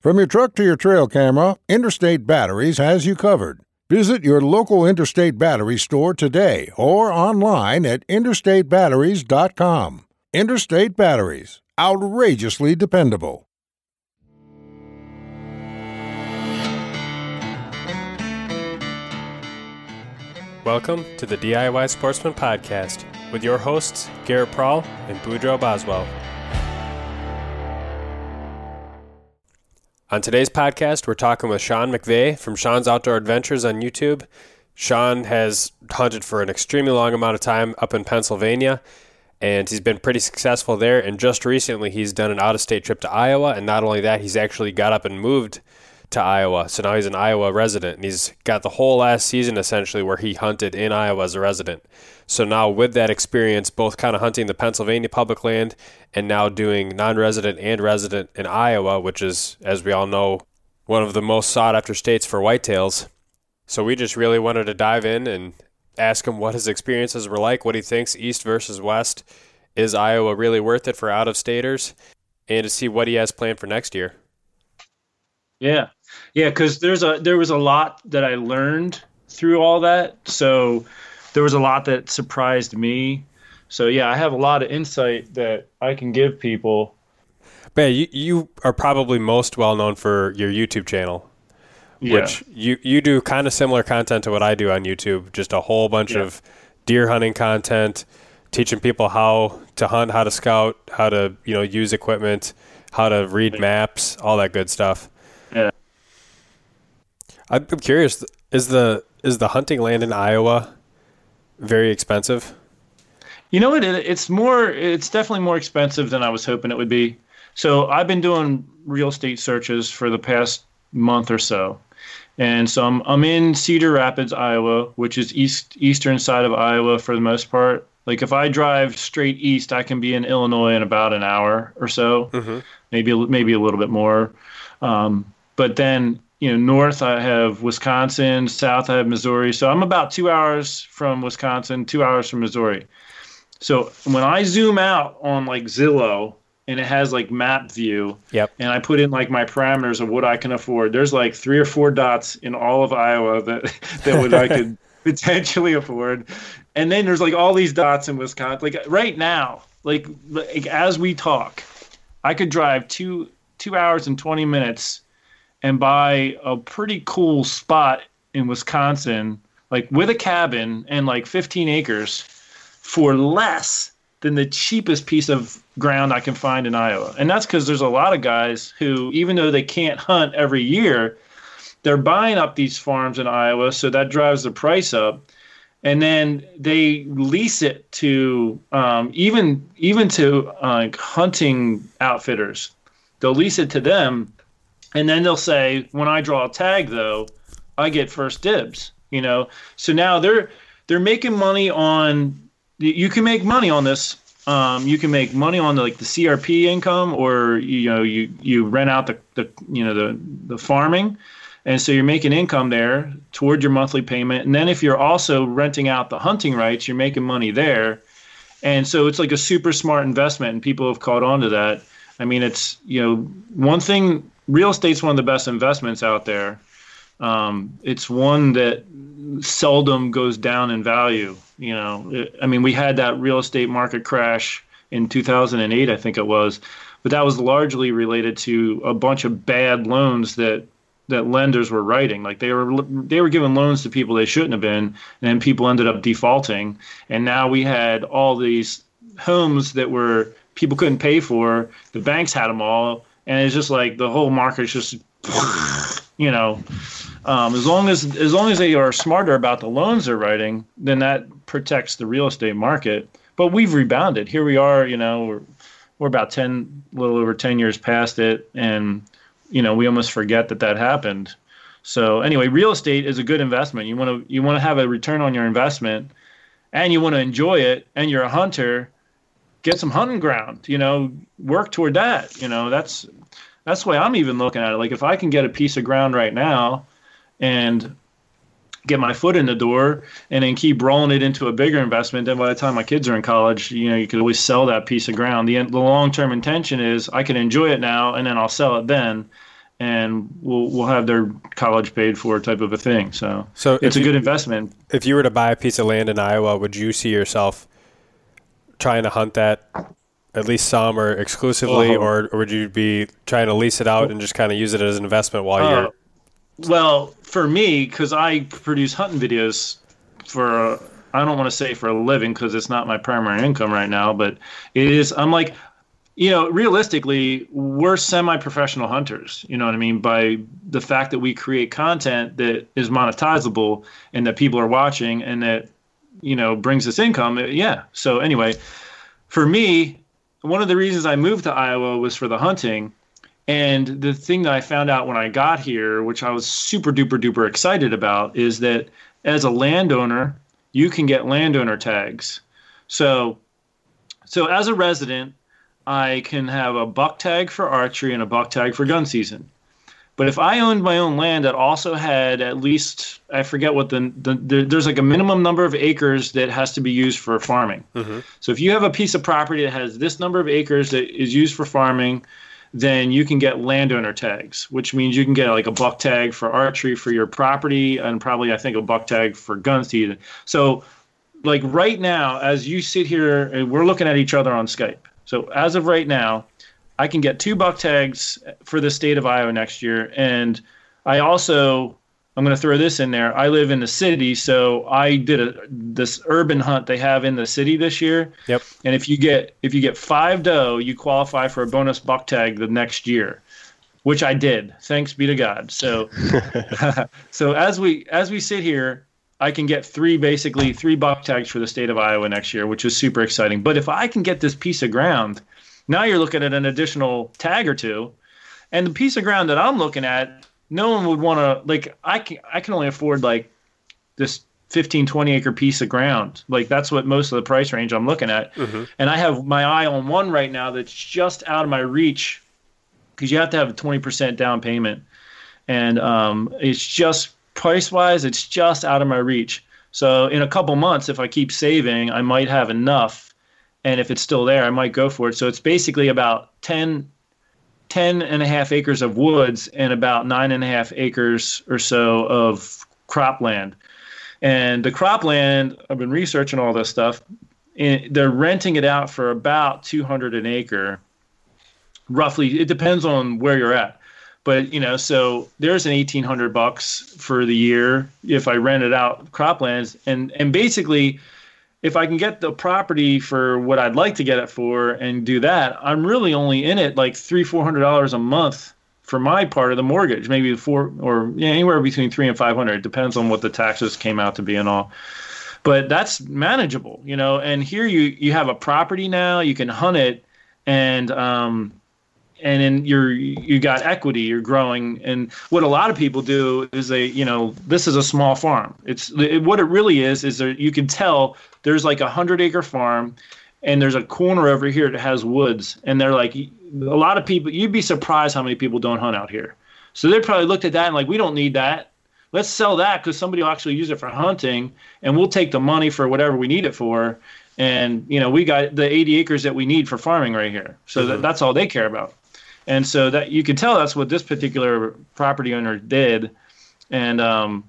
From your truck to your trail camera, Interstate Batteries has you covered. Visit your local Interstate Battery store today or online at interstatebatteries.com. Interstate Batteries, outrageously dependable. Welcome to the DIY Sportsman Podcast with your hosts, Garrett Prawl and Boudreaux Boswell. On today's podcast, we're talking with Sean McVeigh from Sean's Outdoor Adventures on YouTube. Sean has hunted for an extremely long amount of time up in Pennsylvania, and he's been pretty successful there. And just recently, he's done an out of state trip to Iowa. And not only that, he's actually got up and moved to Iowa. So now he's an Iowa resident, and he's got the whole last season essentially where he hunted in Iowa as a resident. So now with that experience, both kind of hunting the Pennsylvania public land and now doing non-resident and resident in Iowa, which is, as we all know, one of the most sought after states for whitetails. So we just really wanted to dive in and ask him what his experiences were like, what he thinks East versus West. Is Iowa really worth it for out of staters? And to see what he has planned for next year. Yeah, yeah, because there's a there was a lot that I learned through all that. So there was a lot that surprised me. So yeah, I have a lot of insight that I can give people. Man, you you are probably most well known for your YouTube channel. Yeah. Which you, you do kind of similar content to what I do on YouTube, just a whole bunch yeah. of deer hunting content, teaching people how to hunt, how to scout, how to, you know, use equipment, how to read maps, all that good stuff. Yeah. I'm curious. Is the is the hunting land in Iowa very expensive? You know what? It, it's more. It's definitely more expensive than I was hoping it would be. So I've been doing real estate searches for the past month or so, and so I'm I'm in Cedar Rapids, Iowa, which is east eastern side of Iowa for the most part. Like if I drive straight east, I can be in Illinois in about an hour or so, mm-hmm. maybe maybe a little bit more. Um, but then, you know, north I have Wisconsin, south I have Missouri. So I'm about two hours from Wisconsin, two hours from Missouri. So when I zoom out on like Zillow and it has like map view, yep. and I put in like my parameters of what I can afford, there's like three or four dots in all of Iowa that that would I could potentially afford. And then there's like all these dots in Wisconsin. Like right now, like, like as we talk, I could drive two two hours and twenty minutes and buy a pretty cool spot in Wisconsin, like with a cabin and like 15 acres for less than the cheapest piece of ground I can find in Iowa. And that's because there's a lot of guys who, even though they can't hunt every year, they're buying up these farms in Iowa, so that drives the price up. And then they lease it to um, even even to uh, hunting outfitters. They'll lease it to them, and then they'll say, when I draw a tag, though, I get first dibs. You know, so now they're they're making money on. You can make money on this. Um, you can make money on the, like the CRP income, or you know, you you rent out the, the you know the the farming, and so you're making income there toward your monthly payment. And then if you're also renting out the hunting rights, you're making money there. And so it's like a super smart investment, and people have caught on to that. I mean, it's you know one thing real estate's one of the best investments out there. Um, it's one that seldom goes down in value. You know, I mean, we had that real estate market crash in 2008, I think it was, but that was largely related to a bunch of bad loans that that lenders were writing. Like they were they were giving loans to people they shouldn't have been, and people ended up defaulting. And now we had all these homes that were people couldn't pay for. The banks had them all, and it's just like the whole market's just, you know, um, as long as as long as they are smarter about the loans they're writing, then that protects the real estate market. But we've rebounded. Here we are. You know, we're we're about ten, a little over ten years past it, and you know we almost forget that that happened. So anyway, real estate is a good investment. You want to you want to have a return on your investment, and you want to enjoy it, and you're a hunter. Get some hunting ground. You know, work toward that. You know, that's that's the way I'm even looking at it. Like if I can get a piece of ground right now and get my foot in the door and then keep rolling it into a bigger investment then by the time my kids are in college you know you could always sell that piece of ground the, the long-term intention is i can enjoy it now and then i'll sell it then and we'll we'll have their college paid for type of a thing so So it's a you- good investment If you were to buy a piece of land in Iowa, would you see yourself trying to hunt that at least some or exclusively, Oh. or, or would you be trying to lease it out and just kind of use it as an investment while Uh, you're? Well, for me, because I produce hunting videos for, uh, I don't want to say for a living because it's not my primary income right now, but it is. I'm like, you know, realistically, we're semi professional hunters. You know what I mean? By the fact that we create content that is monetizable and that people are watching and that, you know, brings us income. Yeah. So, anyway, for me, one of the reasons I moved to Iowa was for the hunting. And the thing that I found out when I got here, which I was super duper duper excited about, is that as a landowner, you can get landowner tags. So, so as a resident, I can have a buck tag for archery and a buck tag for gun season. But if I owned my own land that also had at least I forget what the, the, the there's like a minimum number of acres that has to be used for farming. Mm-hmm. So if you have a piece of property that has this number of acres that is used for farming, then you can get landowner tags, which means you can get like a buck tag for archery for your property and probably I think a buck tag for gun season. So like right now, as you sit here and we're looking at each other on Skype. So as of right now, I can get two buck tags for the state of Iowa next year. And I also, I'm going to throw this in there. I live in the city, so I did a this urban hunt they have in the city this year. Yep. And if you get if you get five doe, you qualify for a bonus buck tag the next year, which I did. Thanks be to God. So, so as we as we sit here, I can get three basically three buck tags for the state of Iowa next year, which is super exciting. But if I can get this piece of ground, now you're looking at an additional tag or two, and the piece of ground that I'm looking at, no one would want to like. I can I can only afford like this 15 20 acre piece of ground. Like that's what most of the price range i'm looking at. And i have my eye on one right now that's just out of my reach because you have to have a 20% down payment. And um, it's just price wise it's just out of my reach. So in a couple months if i keep saving i might have enough and if it's still there i might go for it. So it's basically about 10 10 and a half acres of woods and about nine and a half acres or so of cropland. And the cropland i've been researching all this stuff. They're renting it out for about 200 an acre roughly. It depends on where you're at. But you know so there's an 1800 bucks for the year if i rent it out croplands. And and basically if i can get the property for what i'd like to get it for and do that i'm really only in it like three four hundred dollars a month for my part of the mortgage maybe four or yeah, anywhere between three and five hundred it depends on what the taxes came out to be and all. But that's manageable you know and here you you have a property now you can hunt it and um and then you're you got equity you're growing and what a lot of people do is they you know this is a small farm. It's it, what it really is is there you can tell there's like a hundred acre farm and there's a corner over here that has woods. And they're like a lot of people you'd be surprised how many people don't hunt out here. So they probably looked at that and like we don't need that. Let's sell that because somebody will actually use it for hunting and we'll take the money for whatever we need it for. And you know we got the 80 acres that we need for farming right here. So that, that's all they care about. And so that you can tell that's what this particular property owner did. And um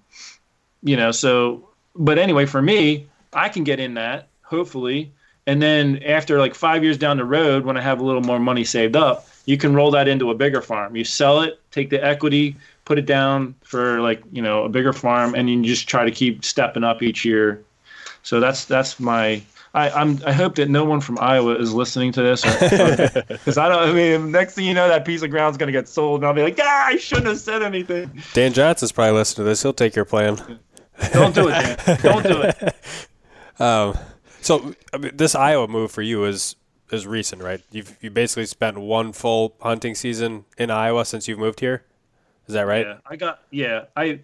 you know so but anyway for me i can get in that hopefully and then after like five years down the road when i have a little more money saved up you can roll that into a bigger farm. You sell it, take the equity, put it down for like you know a bigger farm, and you just try to keep stepping up each year. So that's that's my. I, I'm. I hope that no one from Iowa is listening to this, because I don't. I mean, next thing you know, that piece of ground's gonna get sold, and I'll be like, ah, I shouldn't have said anything. Dan Johnson's probably listening to this. He'll take your plan. Don't do it, Dan. Don't do it. Um, so I mean, this Iowa move for you is is recent, right? You've you basically spent one full hunting season in Iowa since you've moved here. Is that right? Yeah, I got. Yeah, I.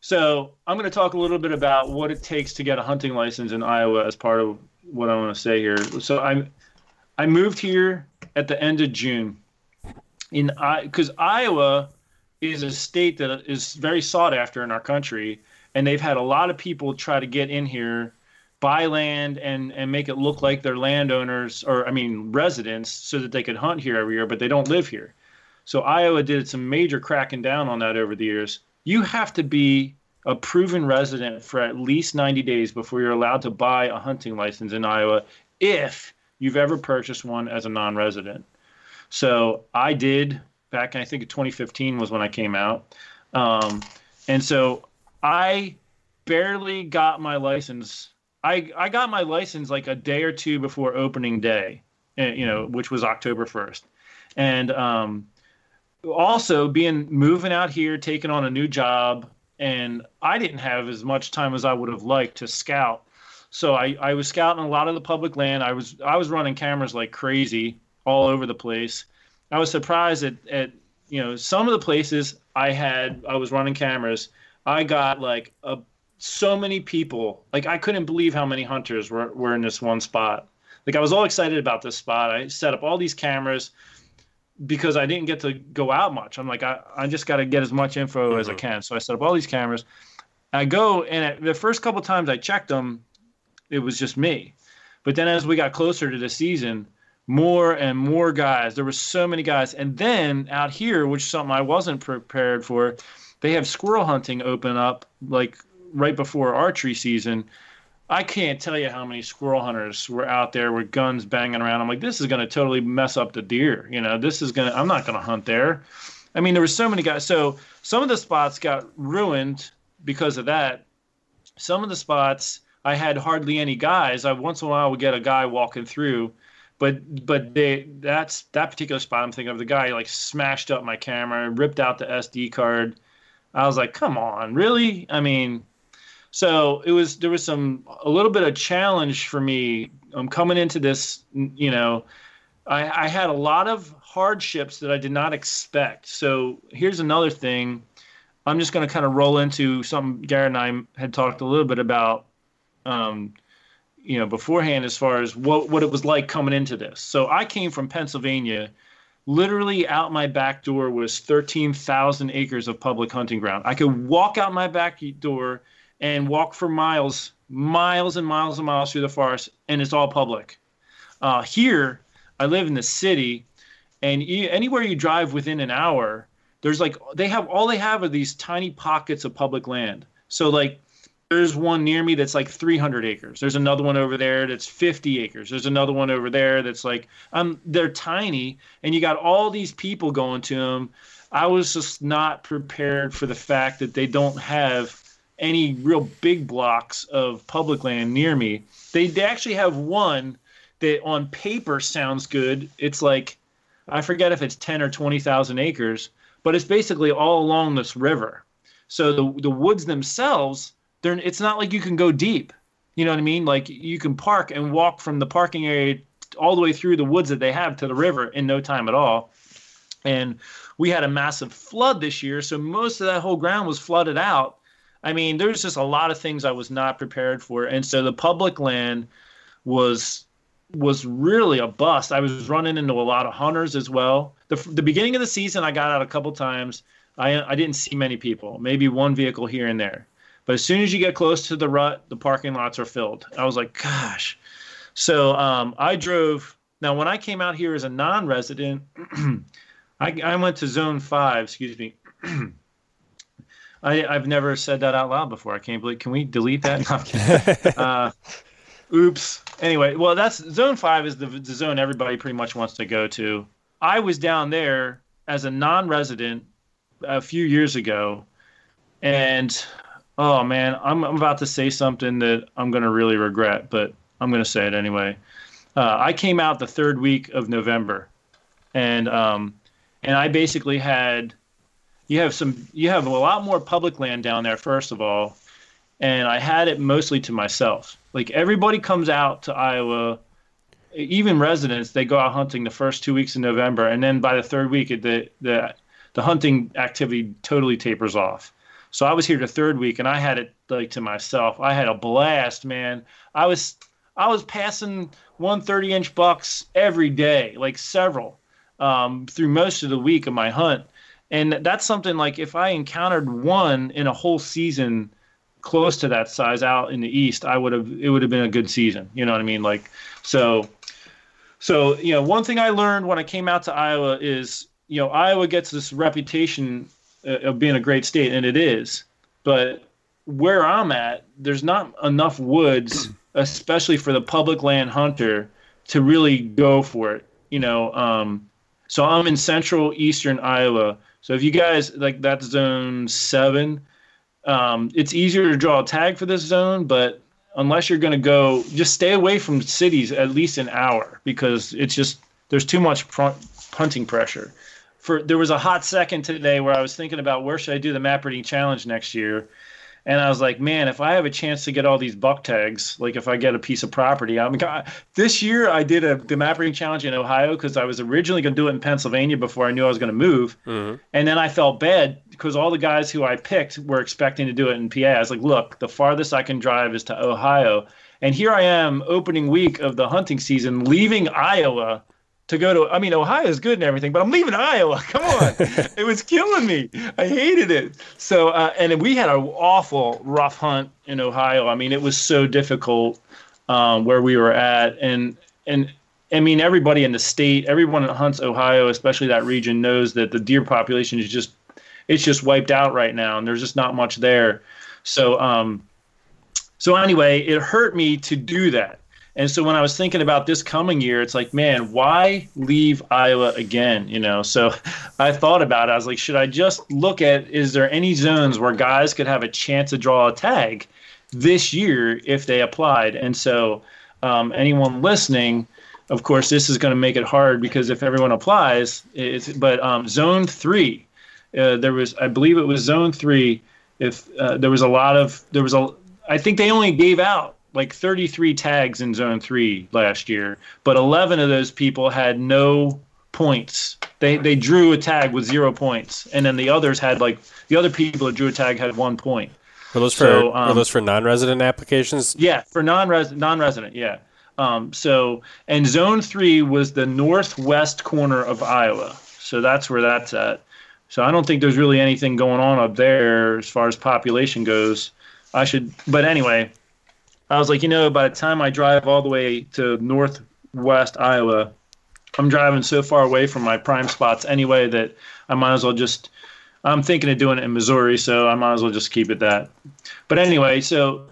So I'm going to talk a little bit about what it takes to get a hunting license in Iowa as part of what I want to say here. So I, I moved here at the end of June, in I because Iowa is a state that is very sought after in our country, and they've had a lot of people try to get in here, buy land, and and make it look like they're landowners or I mean residents, so that they could hunt here every year, but they don't live here. So Iowa did some major cracking down on that over the years. You have to be a proven resident for at least 90 days before you're allowed to buy a hunting license in Iowa if you've ever purchased one as a non-resident. So I did back, I think 2015 was when I came out. Um, and so I barely got my license. I, I got my license like a day or two before opening day, eh, you know, which was October 1st. And um, also being moving out here, taking on a new job, and I didn't have as much time as I would have liked to scout. So I, I was scouting a lot of the public land. I was I was running cameras like crazy all over the place. I was surprised at, at you know some of the places I had I was running cameras. I got like a, so many people. Like I couldn't believe how many hunters were, were in this one spot. Like I was all excited about this spot. I set up all these cameras because I didn't get to go out much. I'm like, I, I just got to get as much info mm-hmm. as I mm-hmm. can. So I set up all these cameras. I go, and at the first couple times I checked them, it was just me. But then as we got closer to the season, more and more guys. There were so many guys. And then out here, which is something I wasn't prepared for, they have squirrel hunting open up like right before archery season. I can't tell you how many squirrel hunters were out there with guns banging around. I'm like, this is going to totally mess up the deer. You know, this is going to, I'm not going to hunt there. I mean, there were so many guys. So some of the spots got ruined because of that. Some of the spots, I had hardly any guys. I once in a while would get a guy walking through, but but they that's that particular spot I'm thinking of. The guy like smashed up my camera, ripped out the SD card. I was like, come on, really? I mean, so it was there was some a little bit of challenge for me um, coming into this. You know, I, I had a lot of hardships that I did not expect. So here's another thing. I'm just going to kind of roll into something Garrett and I had talked a little bit about, um, you know, beforehand as far as what what it was like coming into this. So I came from Pennsylvania. Literally out my back door was 13,000 acres of public hunting ground. I could walk out my back door and walk for miles, miles and miles and miles through the forest, and it's all public. Uh, here, I live in the city, and anywhere you drive within an hour, there's like they have all they have are these tiny pockets of public land. So like there's one near me that's like 300 acres. There's another one over there that's 50 acres. There's another one over there that's like um they're tiny and you got all these people going to them. I was just not prepared for the fact that they don't have any real big blocks of public land near me. They, they actually have one that on paper sounds good. It's like I forget if it's ten or twenty thousand acres, but it's basically all along this river. So the the woods themselves, they're it's not like you can go deep. You know what I mean? Like you can park and walk from the parking area all the way through the woods that they have to the river in no time at all. And we had a massive flood this year, so most of that whole ground was flooded out I mean, there's just a lot of things I was not prepared for, and so the public land was was really a bust. I was running into a lot of hunters as well. The the beginning of the season, I got out a couple times. I I didn't see many people, maybe one vehicle here and there. But as soon as you get close to the rut, the parking lots are filled. I was like, gosh. So um, I drove. Now, when I came out here as a non-resident, I, I went to Zone Five. Excuse me. I, I've never said that out loud before. I can't believe. Can we delete that? No, uh, oops. Anyway, well, that's zone five is the, the zone everybody pretty much wants to go to. I was down there as a non-resident a few years ago, and oh man, I'm, I'm about to say something that I'm going to really regret, but I'm going to say it anyway. Uh, I came out the third week of November, and um, and I basically had you have some you have a lot more public land down there first of all, and I had it mostly to myself. Like everybody comes out to Iowa even residents they go out hunting the first two weeks in November, and then by the third week, the the the hunting activity totally tapers off. So I was here the third week, and I had it like to myself. I had a blast, man. I was I was passing 130 inch bucks every day, like several, um, through most of the week of my hunt. And that's something like if I encountered one in a whole season close to that size out in the east, I would have it would have been a good season. You know what I mean? Like so so, you know, one thing I learned when I came out to Iowa is, you know, Iowa gets this reputation uh, of being a great state, and it is. But where I'm at, there's not enough woods, especially for the public land hunter, to really go for it. You know, um, so I'm in central eastern Iowa. So if you guys like that zone seven, um, it's easier to draw a tag for this zone, but unless you're going to go, just stay away from cities at least an hour because it's just there's too much hunting pressure. For there was a hot second today where I was thinking about where should I do the map reading challenge next year, and I was like, man, if I have a chance to get all these buck tags, like if I get a piece of property, I'm this year I did a the map reading challenge in Ohio because I was originally going to do it in Pennsylvania before I knew I was going to move, mm-hmm. and then I felt bad because all the guys who I picked were expecting to do it in PA. I was like, look, the farthest I can drive is to Ohio, and here I am, opening week of the hunting season, leaving Iowa to go to I mean Ohio is good and everything, but I'm leaving Iowa. Come on, it was killing me. I hated it. So uh, and we had an awful rough hunt in Ohio. I mean it was so difficult um, where we were at, and and I mean everybody in the state, everyone that hunts Ohio, especially that region, knows that the deer population is just it's just wiped out right now, and there's just not much there. So um, so anyway, it hurt me to do that and so when I was thinking about this coming year, it's like, man, why leave Iowa again? You know, so I thought about it. I was like, should I just look at is there any zones where guys could have a chance to draw a tag this year if they applied? And so um, anyone listening, of course, this is going to make it hard because if everyone applies, it's but um, zone three, uh, there was I believe it was zone three. If uh, there was a lot of there was a I think they only gave out like 33 tags in zone 3 last year but 11 of those people had no points. They they drew a tag with zero points and then the others had like the other people that drew a tag had one point. Were those for so, um, were those for non-resident applications? Yeah for non-resident non-resident yeah. Um, so and zone 3 was the northwest corner of iowa. So that's where that's at. So i don't think there's really anything going on up there as far as population goes. I should but anyway I was like, you know, by the time I drive all the way to northwest Iowa, I'm driving so far away from my prime spots anyway that I might as well just. I'm thinking of doing it in Missouri, so I might as well just keep it that. But anyway, so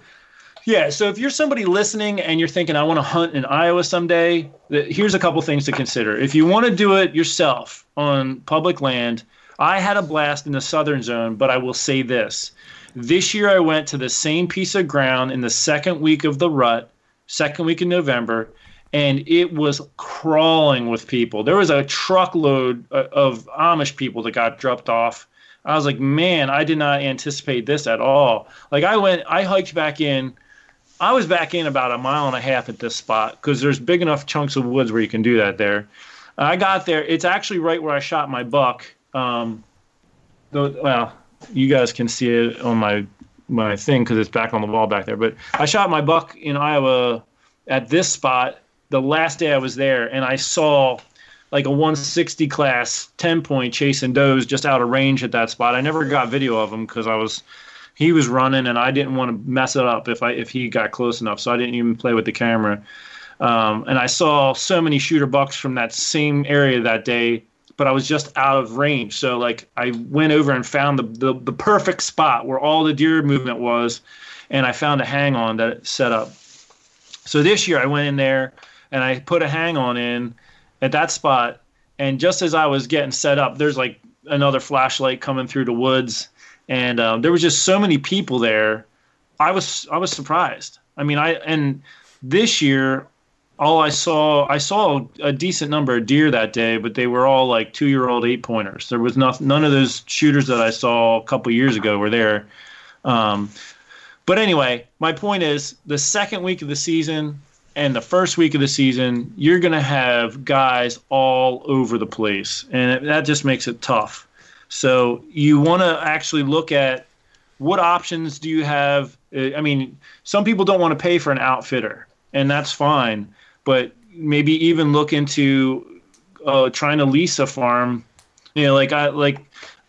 yeah, so if you're somebody listening and you're thinking I want to hunt in Iowa someday, here's a couple things to consider. If you want to do it yourself on public land, I had a blast in the southern zone, but I will say this. This year, I went to the same piece of ground in the second week of the rut, second week in November, and it was crawling with people. There was a truckload uh, of Amish people that got dropped off. I was like, man, I did not anticipate this at all. Like, I went, I hiked back in. I was back in about a mile and a half at this spot because there's big enough chunks of woods where you can do that there. I got there. It's actually right where I shot my buck. Um, well, you guys can see it on my my thing because it's back on the wall back there. But I shot my buck in Iowa at this spot the last day I was there, and I saw like a 160 class 10 point chasing does just out of range at that spot. I never got video of him because I was he was running and I didn't want to mess it up if I if he got close enough, so I didn't even play with the camera. Um, and I saw so many shooter bucks from that same area that day but I was just out of range. So like I went over and found the, the, the perfect spot where all the deer movement was, and I found a hang on that set up. So this year I went in there and I put a hang on in at that spot, and just as I was getting set up, there's like another flashlight coming through the woods, and um, there was just so many people there. I was I was surprised. I mean, I and this year, all I saw I saw a decent number of deer that day, but they were all like two year old eight pointers. There was not, none of those shooters that I saw a couple years ago were there. Um, but anyway, my point is the second week of the season, and the first week of the season, you're going to have guys all over the place, and that just makes it tough. So you want to actually look at what options do you have. Uh, I mean, some people don't want to pay for an outfitter, and that's fine. But maybe even look into uh, trying to lease a farm. You know, like I like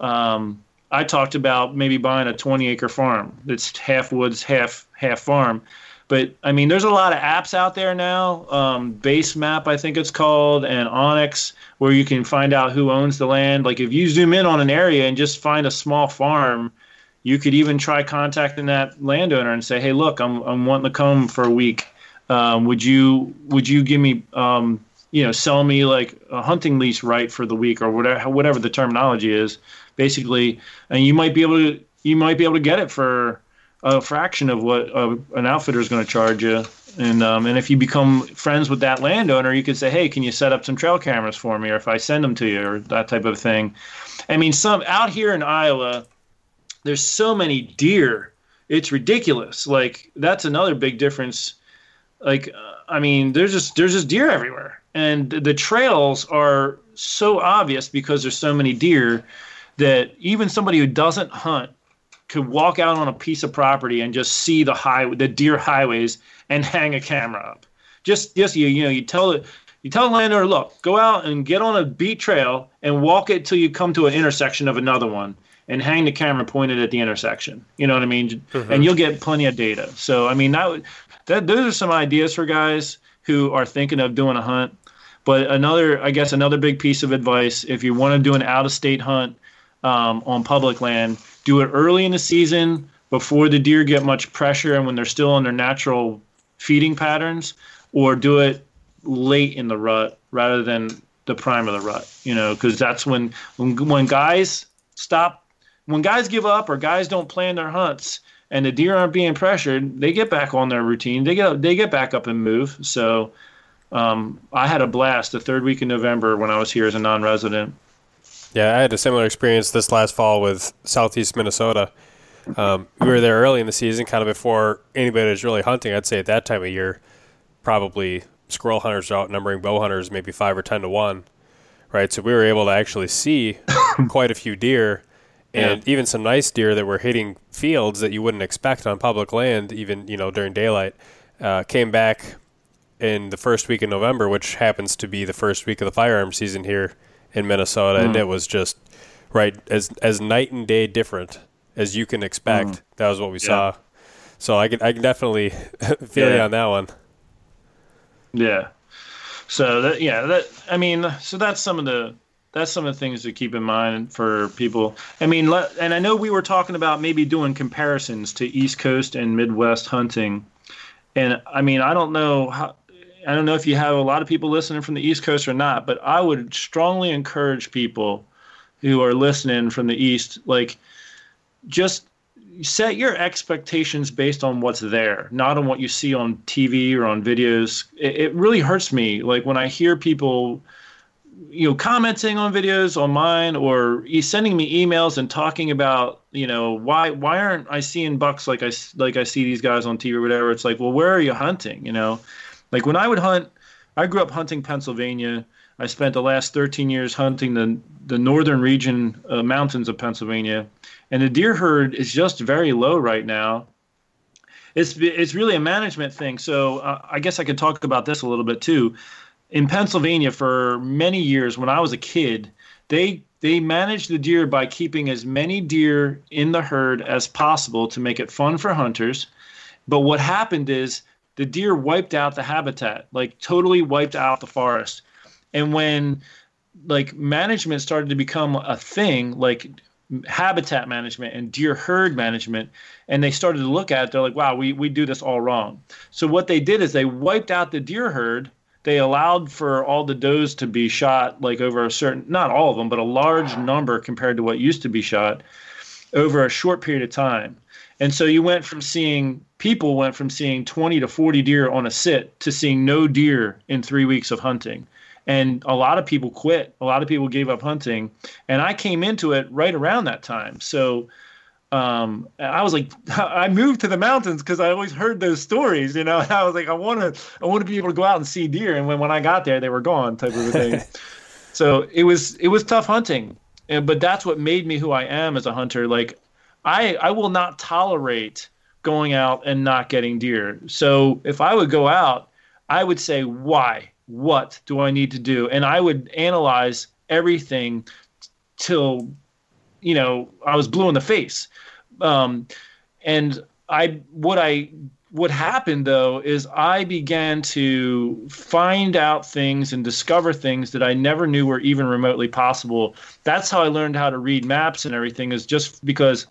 um, I talked about maybe buying a 20 acre farm that's half woods, half half farm but I mean, there's a lot of apps out there now. Um, Base Map, I think it's called, and onX, where you can find out who owns the land. Like if you zoom in on an area and just find a small farm, you could even try contacting that landowner and say, "Hey, look, I'm I'm wanting to come for a week. Um, would you would you give me um, you know sell me like a hunting lease right for the week or whatever whatever the terminology is, basically, and you might be able to you might be able to get it for." a fraction of what an outfitter is going to charge you. And um, and if you become friends with that landowner, you could say, hey, can you set up some trail cameras for me, or if I send them to you, or that type of thing. I mean, some out here in Iowa, there's so many deer, it's ridiculous. Like that's another big difference. Like, I mean, there's just there's just deer everywhere, and the trails are so obvious because there's so many deer that even somebody who doesn't hunt could walk out on a piece of property and just see the high the deer highways and hang a camera up. Just just you you know you tell it you tell the landowner, look, go out and get on a beat trail and walk it till you come to an intersection of another one and hang the camera pointed at the intersection. You know what I mean? Mm-hmm. And you'll get plenty of data. So I mean that, that those are some ideas for guys who are thinking of doing a hunt. But another, I guess, another big piece of advice: if you want to do an out-of-state hunt um, on public land, do it early in the season before the deer get much pressure and when they're still on their natural feeding patterns, or do it late in the rut rather than the prime of the rut. You know, because that's when when when guys stop, when guys give up or guys don't plan their hunts and the deer aren't being pressured, they get back on their routine. They get they get back up and move. So um, I had a blast the third week in November when I was here as a non-resident. Yeah, I had a similar experience this last fall with Southeast Minnesota. Um, we were there early in the season, kind of before anybody was really hunting. I'd say at that time of year, probably squirrel hunters are outnumbering bow hunters maybe five or ten to one, right? So we were able to actually see quite a few deer, and yeah. even some nice deer that were hitting fields that you wouldn't expect on public land, even you know during daylight. Uh, came back in the first week of November, which happens to be the first week of the firearm season here in Minnesota, mm. and it was just right as as night and day different as you can expect. Mm. That was what we yeah. saw. So I can I can definitely feel yeah. you on that one. Yeah. So that yeah that I mean so that's some of the that's some of the things to keep in mind for people. I mean, and I know we were talking about maybe doing comparisons to East Coast and Midwest hunting, and I mean I don't know how I don't know if you have a lot of people listening from the East Coast or not, but I would strongly encourage people who are listening from the East, like, just set your expectations based on what's there, not on what you see on TV or on videos. It, it really hurts me, like when I hear people, you know, commenting on videos on mine or sending me emails and talking about, you know, why why aren't I seeing bucks like I like I see these guys on TV or whatever? It's like, well, where are you hunting? You know like when I would hunt, I grew up hunting Pennsylvania. I spent the last 13 years hunting the the northern region uh, mountains of Pennsylvania, and the deer herd is just very low right now. It's it's really a management thing. So uh, I guess I could talk about this a little bit too. In Pennsylvania, for many years when I was a kid, they they managed the deer by keeping as many deer in the herd as possible to make it fun for hunters. But what happened is the deer wiped out the habitat, like totally wiped out the forest. And when like management started to become a thing, like habitat management and deer herd management, and they started to look at it, they're like, wow, we, we do this all wrong. So what they did is they wiped out the deer herd they allowed for all the does to be shot like over a certain not all of them but a large number compared to what used to be shot over a short period of time. And so you went from seeing people went from seeing 20 to 40 deer on a sit to seeing no deer in three weeks of hunting. And a lot of people quit. A lot of people gave up hunting. And i came into it right around that time. So um, I was like, I moved to the mountains because I always heard those stories, you know. And I was like, I want to, I want to be able to go out and see deer. And when, when I got there, they were gone, type of a thing. so it was it was tough hunting, and, but that's what made me who I am as a hunter. Like, I I will not tolerate going out and not getting deer. So if I would go out, I would say, why? What do I need to do? And I would analyze everything till you know I was blue in the face. Um, and I what I what happened though is I began to find out things and discover things that I never knew were even remotely possible. That's how I learned how to read maps and everything is just because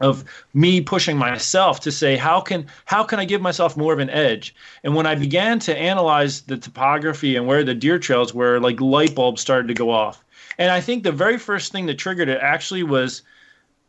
of me pushing myself to say how can how can I give myself more of an edge? And when I began to analyze the topography and where the deer trails were, like light bulbs started to go off. And I think the very first thing that triggered it actually was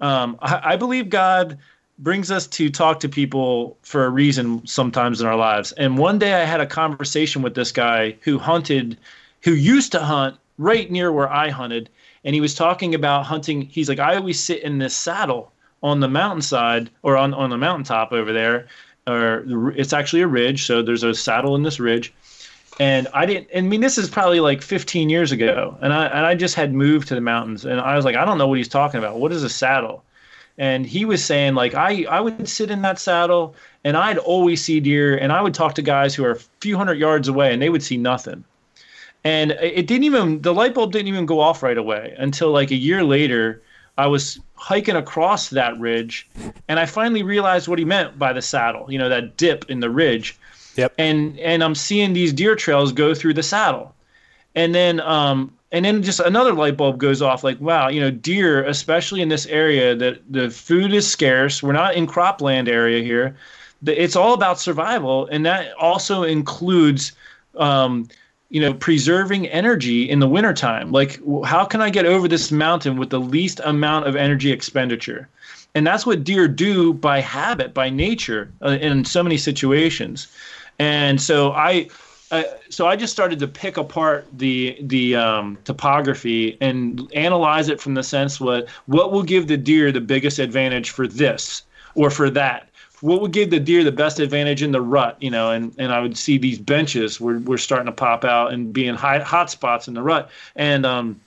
um, I, I believe God brings us to talk to people for a reason sometimes in our lives. And one day I had a conversation with this guy who hunted, who used to hunt right near where I hunted. And he was talking about hunting. He's like, I always sit in this saddle on the mountainside or on, on the mountaintop over there. Or it's actually a ridge. So there's a saddle in this ridge and I didn't. I mean, this is probably like 15 years ago, and I and I just had moved to the mountains, and I was like, I don't know what he's talking about. What is a saddle? And he was saying like I I would sit in that saddle, and I'd always see deer, and I would talk to guys who are a few hundred yards away, and they would see nothing. And it didn't even the light bulb didn't even go off right away until like a year later. I was hiking across that ridge, and I finally realized what he meant by the saddle. You know that dip in the ridge Yep. And and I'm seeing these deer trails go through the saddle. And then um and then just another light bulb goes off like wow, you know, deer especially in this area that the food is scarce. We're not in cropland area here. It's all about survival and that also includes um you know preserving energy in the wintertime like how can i get over this mountain with the least amount of energy expenditure and that's what deer do by habit by nature uh, in so many situations and so I, uh, so I just started to pick apart the the um, topography and analyze it from the sense what what will give the deer the biggest advantage for this or for that. What would give the deer the best advantage in the rut, you know? And, and I would see these benches were, were starting to pop out and being high, hot spots in the rut. And um,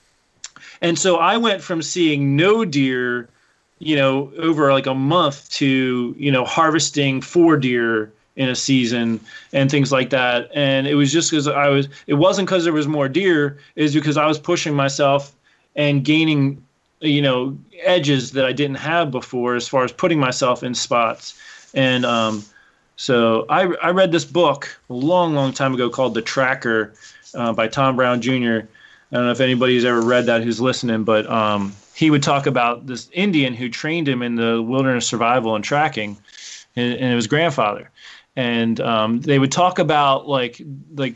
and so I went from seeing no deer, you know, over like a month to you know harvesting four deer in a season and things like that. And it was just because I was, it wasn't because there was more deer, is because I was pushing myself and gaining, you know, edges that I didn't have before as far as putting myself in spots. And um, so I, I read this book a long, long time ago called The Tracker uh, by Tom Brown Jr. I don't know if anybody's ever read that who's listening, but um, he would talk about this Indian who trained him in the wilderness survival and tracking, and, and it was grandfather and um, they would talk about like like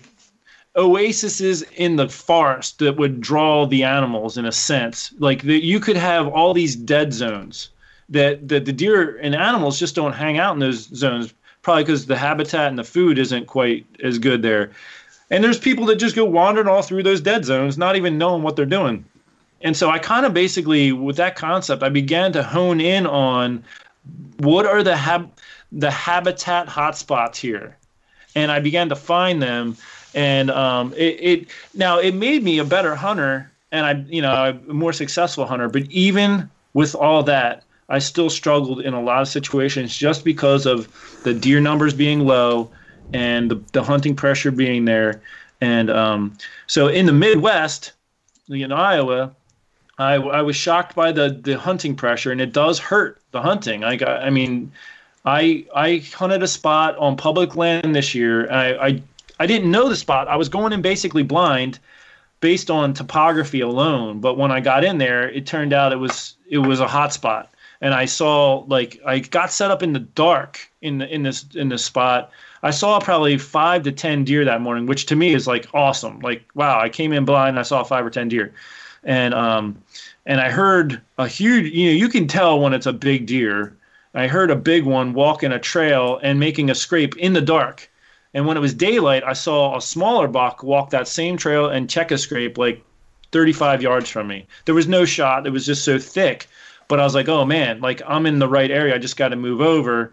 oases in the forest that would draw the animals in a sense. Like that you could have all these dead zones that, that the deer and animals just don't hang out in those zones probably because the habitat and the food isn't quite as good there. And there's people that just go wandering all through those dead zones not even knowing what they're doing. And so i kind of basically with that concept i began to hone in on what are the hab- the habitat hotspots here, and I began to find them. And um, it, it now it made me a better hunter, and I you know a more successful hunter. But even with all that, I still struggled in a lot of situations just because of the deer numbers being low and the, the hunting pressure being there. And um, so in the Midwest, in Iowa, I, I was shocked by the, the hunting pressure, and it does hurt the hunting. I got, I mean, I I hunted a spot on public land this year. I, I I didn't know the spot. I was going in basically blind, based on topography alone. But when I got in there, it turned out it was it was a hot spot. and I saw like I got set up in the dark in the in this in this spot. I saw probably five to ten deer that morning, which to me is like awesome. Like wow, I came in blind, and I saw five or ten deer, and um, and I heard a huge. You know, you can tell when it's a big deer. I heard a big one walking a trail and making a scrape in the dark. And when it was daylight, I saw a smaller buck walk that same trail and check a scrape like 35 yards from me. There was no shot. It was just so thick. But I was like, oh man, like I'm in the right area. I just got to move over.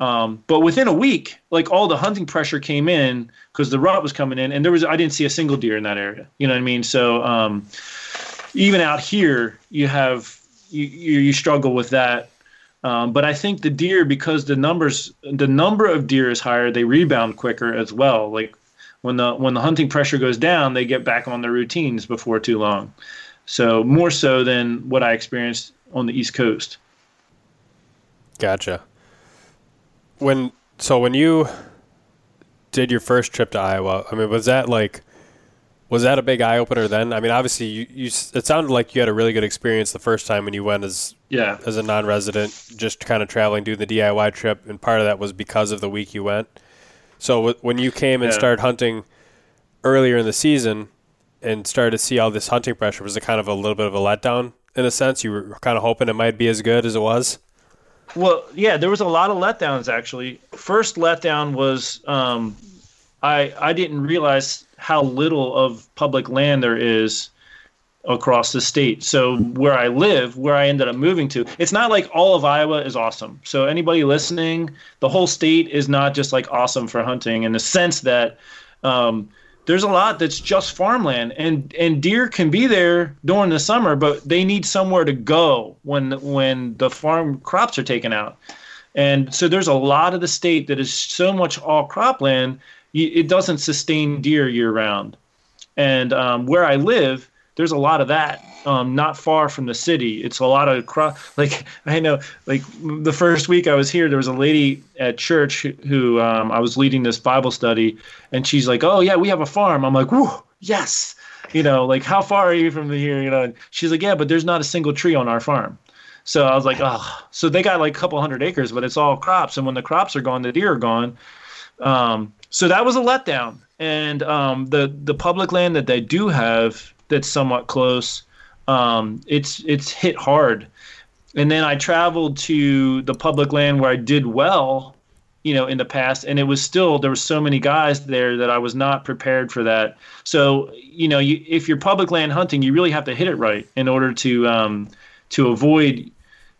Um, but within a week, like all the hunting pressure came in because the rut was coming in, and there was I didn't see a single deer in that area. You know what I mean? So um, even out here, you have you, you struggle with that. Um, but I think the deer, because the numbers, the number of deer is higher, they rebound quicker as well. Like when the when the hunting pressure goes down, they get back on their routines before too long. So more so than what I experienced on the East Coast. Gotcha. When so when you did your first trip to Iowa, I mean, was that like was that a big eye opener then? I mean, obviously, you, you it sounded like you had a really good experience the first time when you went as yeah as a non-resident, just kind of traveling, doing the DIY trip, and part of that was because of the week you went. So w- when you came and yeah. started hunting earlier in the season and started to see all this hunting pressure, was it kind of a little bit of a letdown in a sense? You were kind of hoping it might be as good as it was. Well, yeah, there was a lot of letdowns actually. First letdown was um, I I didn't realize how little of public land there is across the state. So where I live, where I ended up moving to, it's not like all of Iowa is awesome. So anybody listening, the whole state is not just like awesome for hunting in the sense that um, there's a lot that's just farmland and and deer can be there during the summer, but they need somewhere to go when when the farm crops are taken out. And so there's a lot of the state that is so much all cropland it doesn't sustain deer year round. And um, where I live, there's a lot of that. Um, not far from the city, it's a lot of cro- like I know. Like the first week I was here, there was a lady at church who um, I was leading this Bible study, and she's like, "Oh yeah, we have a farm." I'm like, "Whoa, yes!" You know, like how far are you from here? You know, and she's like, "Yeah, but there's not a single tree on our farm." So I was like, "Oh, so they got like a couple hundred acres, but it's all crops, and when the crops are gone, the deer are gone." Um, so that was a letdown. And um, the the public land that they do have that's somewhat close, um, it's it's hit hard. And then I traveled to the public land where I did well, you know, in the past, and it was still there were so many guys there that I was not prepared for that. So you know, you, if you're public land hunting, you really have to hit it right in order to um, to avoid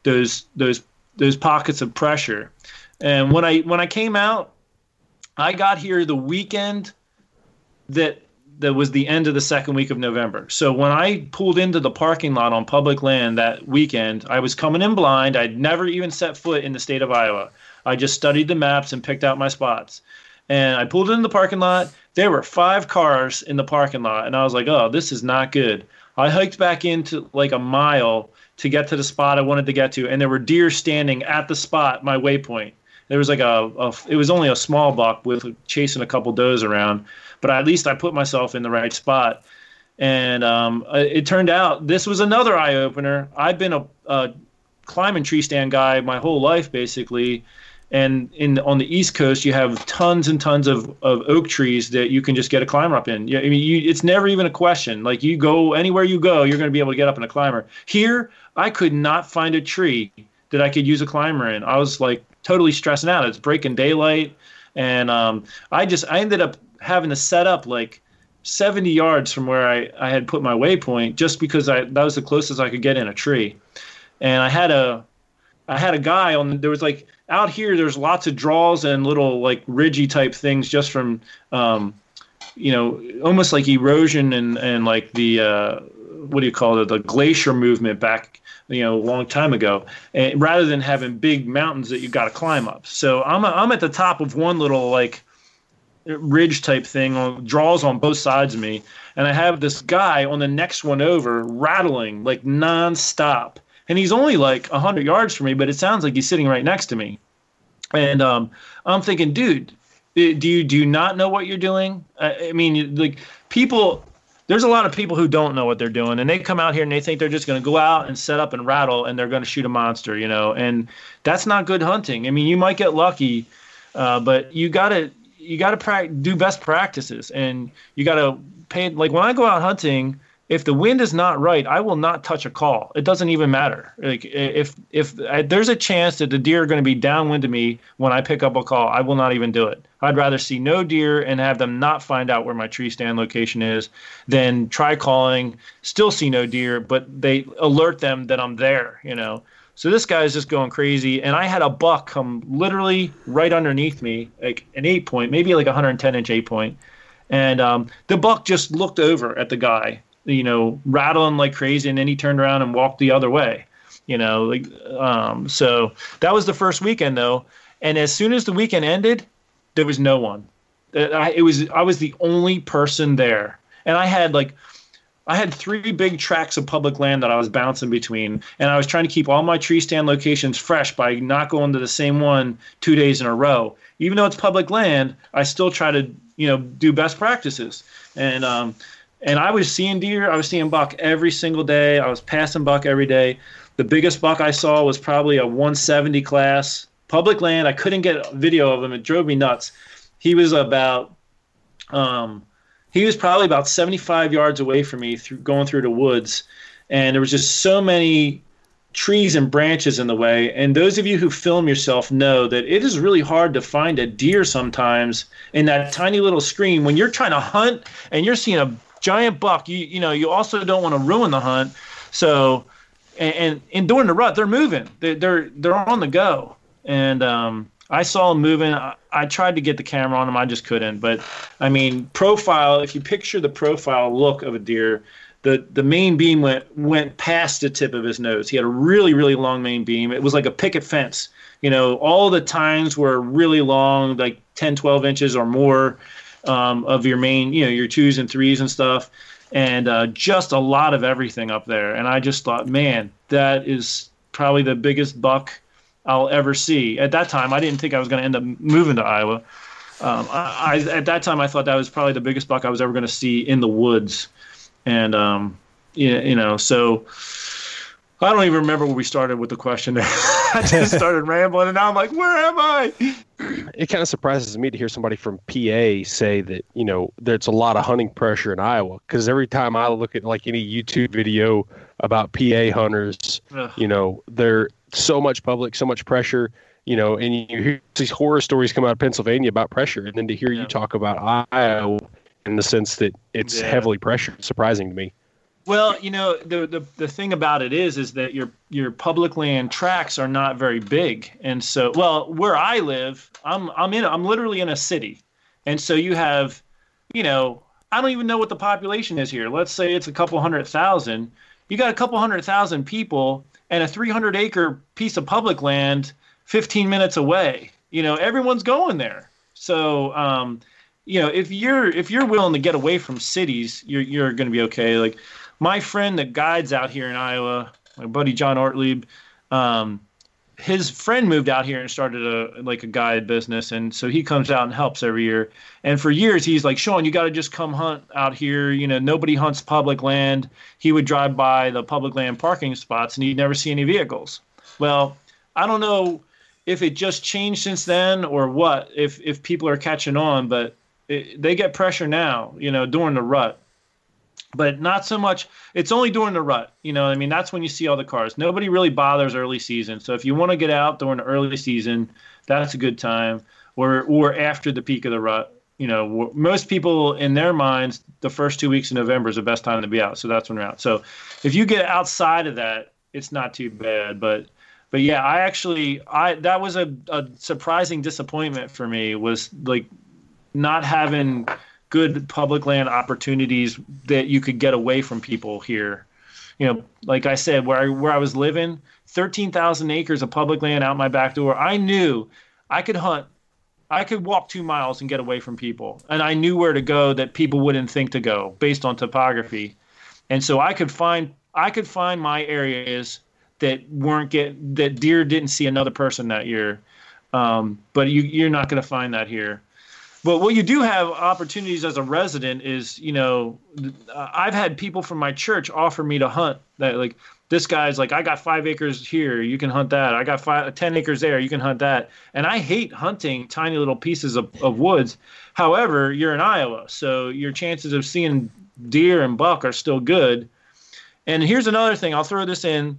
those those those pockets of pressure. And when I when I came out, I got here the weekend that that was the end of the second week of November. So when I pulled into the parking lot on public land that weekend, I was coming in blind. I'd never even set foot in the state of Iowa. I just studied the maps and picked out my spots. And I pulled in the parking lot. There were five cars in the parking lot, and I was like, "Oh, this is not good." I hiked back into like a mile to get to the spot I wanted to get to, and there were deer standing at the spot, my waypoint there was like a, a, it was only a small buck with chasing a couple does around, but at least I put myself in the right spot. And um, uh, it turned out this was another eye opener. I've been a, a climbing tree stand guy my whole life, basically. And in on the East Coast, you have tons and tons of, of oak trees that you can just get a climber up in. Yeah, I mean, you, it's never even a question. Like you go anywhere you go, you're going to be able to get up in a climber. Here, I could not find a tree that I could use a climber in. I was like totally stressing out. It's breaking daylight, and um, I just I ended up having to set up like 70 yards from where I, I had put my waypoint just because I that was the closest I could get in a tree, and I had a I had a guy on there was like out here there's lots of draws and little like ridgy type things just from um, you know almost like erosion and and like the uh, what do you call it the glacier movement back you know a long time ago and rather than having big mountains that you've got to climb up. So i'm a, i'm at the top of one little like ridge type thing on draws on both sides of me and i have this guy on the next one over rattling like nonstop. And he's only like 100 yards from me but it sounds like he's sitting right next to me. And um, i'm thinking dude do you do you not know what you're doing? I, I mean like people there's a lot of people who don't know what they're doing and they come out here and they think they're just going to go out and set up and rattle and they're going to shoot a monster you know and that's not good hunting. I mean you might get lucky uh, but you got to you got to pra- do best practices and you got to pay like when i go out hunting if the wind is not right, I will not touch a call. It doesn't even matter. Like if if I, there's a chance that the deer are going to be downwind of me when I pick up a call, I will not even do it. I'd rather see no deer and have them not find out where my tree stand location is than try calling, still see no deer, but they alert them that I'm there. You know. So this guy is just going crazy, and I had a buck come literally right underneath me, like an eight point, maybe like a 110 inch eight point, and um, the buck just looked over at the guy you know, rattling like crazy, and then he turned around and walked the other way. You know, like um, so that was the first weekend though, and as soon as the weekend ended, there was no one. It was I was the only person there, and I had like I had three big tracts of public land that I was bouncing between, and I was trying to keep all my tree stand locations fresh by not going to the same one two days in a row. Even though it's public land, I still try to you know do best practices, and um, and I was seeing deer. I was seeing buck every single day. I was passing buck every day. The biggest buck I saw was probably a 170 class public land. I couldn't get video of him. It drove me nuts. He was about, um, he was probably about 75 yards away from me through going through the woods, and there was just so many trees and branches in the way. And those of you who film yourself know that it is really hard to find a deer sometimes in that tiny little screen when you're trying to hunt and you're seeing a giant buck, you you know, you also don't want to ruin the hunt. So, and, and, and during the rut, they're moving. They're they're, they're on the go. And um, I saw them moving. I, I, tried to get the camera on them, I just couldn't. But I mean, profile. If you picture the profile look of a deer, the the main beam went went past the tip of his nose. He had a really really long main beam. It was like a picket fence. You know, all the tines were really long, like 10, 12 inches or more um, of your main, you know, your twos and threes and stuff, and uh, just a lot of everything up there. And I just thought, man, that is probably the biggest buck I'll ever see. At that time, I didn't think I was going to end up moving to Iowa. Um, I, I, at that time, I thought that was probably the biggest buck I was ever going to see in the woods, and um, you, you know, so I don't even remember where we started with the question. I just started rambling, and now I'm like, where am I? It kind of surprises me to hear somebody from PA say that you know there's a lot of hunting pressure in Iowa. Because every time I look at like any YouTube video about PA hunters, Ugh. you know, there's so much public, so much pressure. You know, and you hear these horror stories come out of Pennsylvania about pressure, and then to hear yeah. you talk about Iowa in the sense that it's yeah. heavily pressured, surprising to me. Well, you know, the, the the thing about it is is that your your public land tracks are not very big. And so, well, where I live, I'm I'm in I'm literally in a city. And so you have, you know, I don't even know what the population is here. Let's say it's a couple hundred thousand. You got a couple hundred thousand people and a 300 acre piece of public land 15 minutes away. You know, everyone's going there. So, um, you know, if you're if you're willing to get away from cities, you're you're going to be okay. Like my friend that guides out here in Iowa, my buddy John Ortlieb, um, his friend moved out here and started a like a guide business, and so he comes out and helps every year. And for years, he's like, "Sean, you got to just come hunt out here. You know, nobody hunts public land." He would drive by the public land parking spots, and he'd never see any vehicles. Well, I don't know if it just changed since then or what. If if people are catching on, but it, they get pressure now. You know, during the rut but not so much. It's only during the rut. You know, I mean, that's when you see all the cars. Nobody really bothers early season. So if you want to get out during the early season, that's a good time. Or or after the peak of the rut. You know, most people in their minds, the first two weeks of November is the best time to be out. So that's when we're out. So if you get outside of that, it's not too bad. But but yeah, I actually I that was a, a surprising disappointment for me was like not having good public land opportunities that you could get away from people here. You know, like I said, where I, where I was living, 13,000 acres of public land out my back door. I knew I could hunt. I could walk two miles and get away from people. And I knew where to go that people wouldn't think to go based on topography. And so I could find I could find my areas that weren't get that deer didn't see another person that year. Um, but you, you're not going to find that here. But what you do have opportunities as a resident is, you know, I've had people from my church offer me to hunt that like this guy's like, I got five acres here, you can hunt that. I got five, 10 acres there, you can hunt that. And I hate hunting tiny little pieces of, of woods. However, you're in Iowa, so your chances of seeing deer and buck are still good. And here's another thing, I'll throw this in.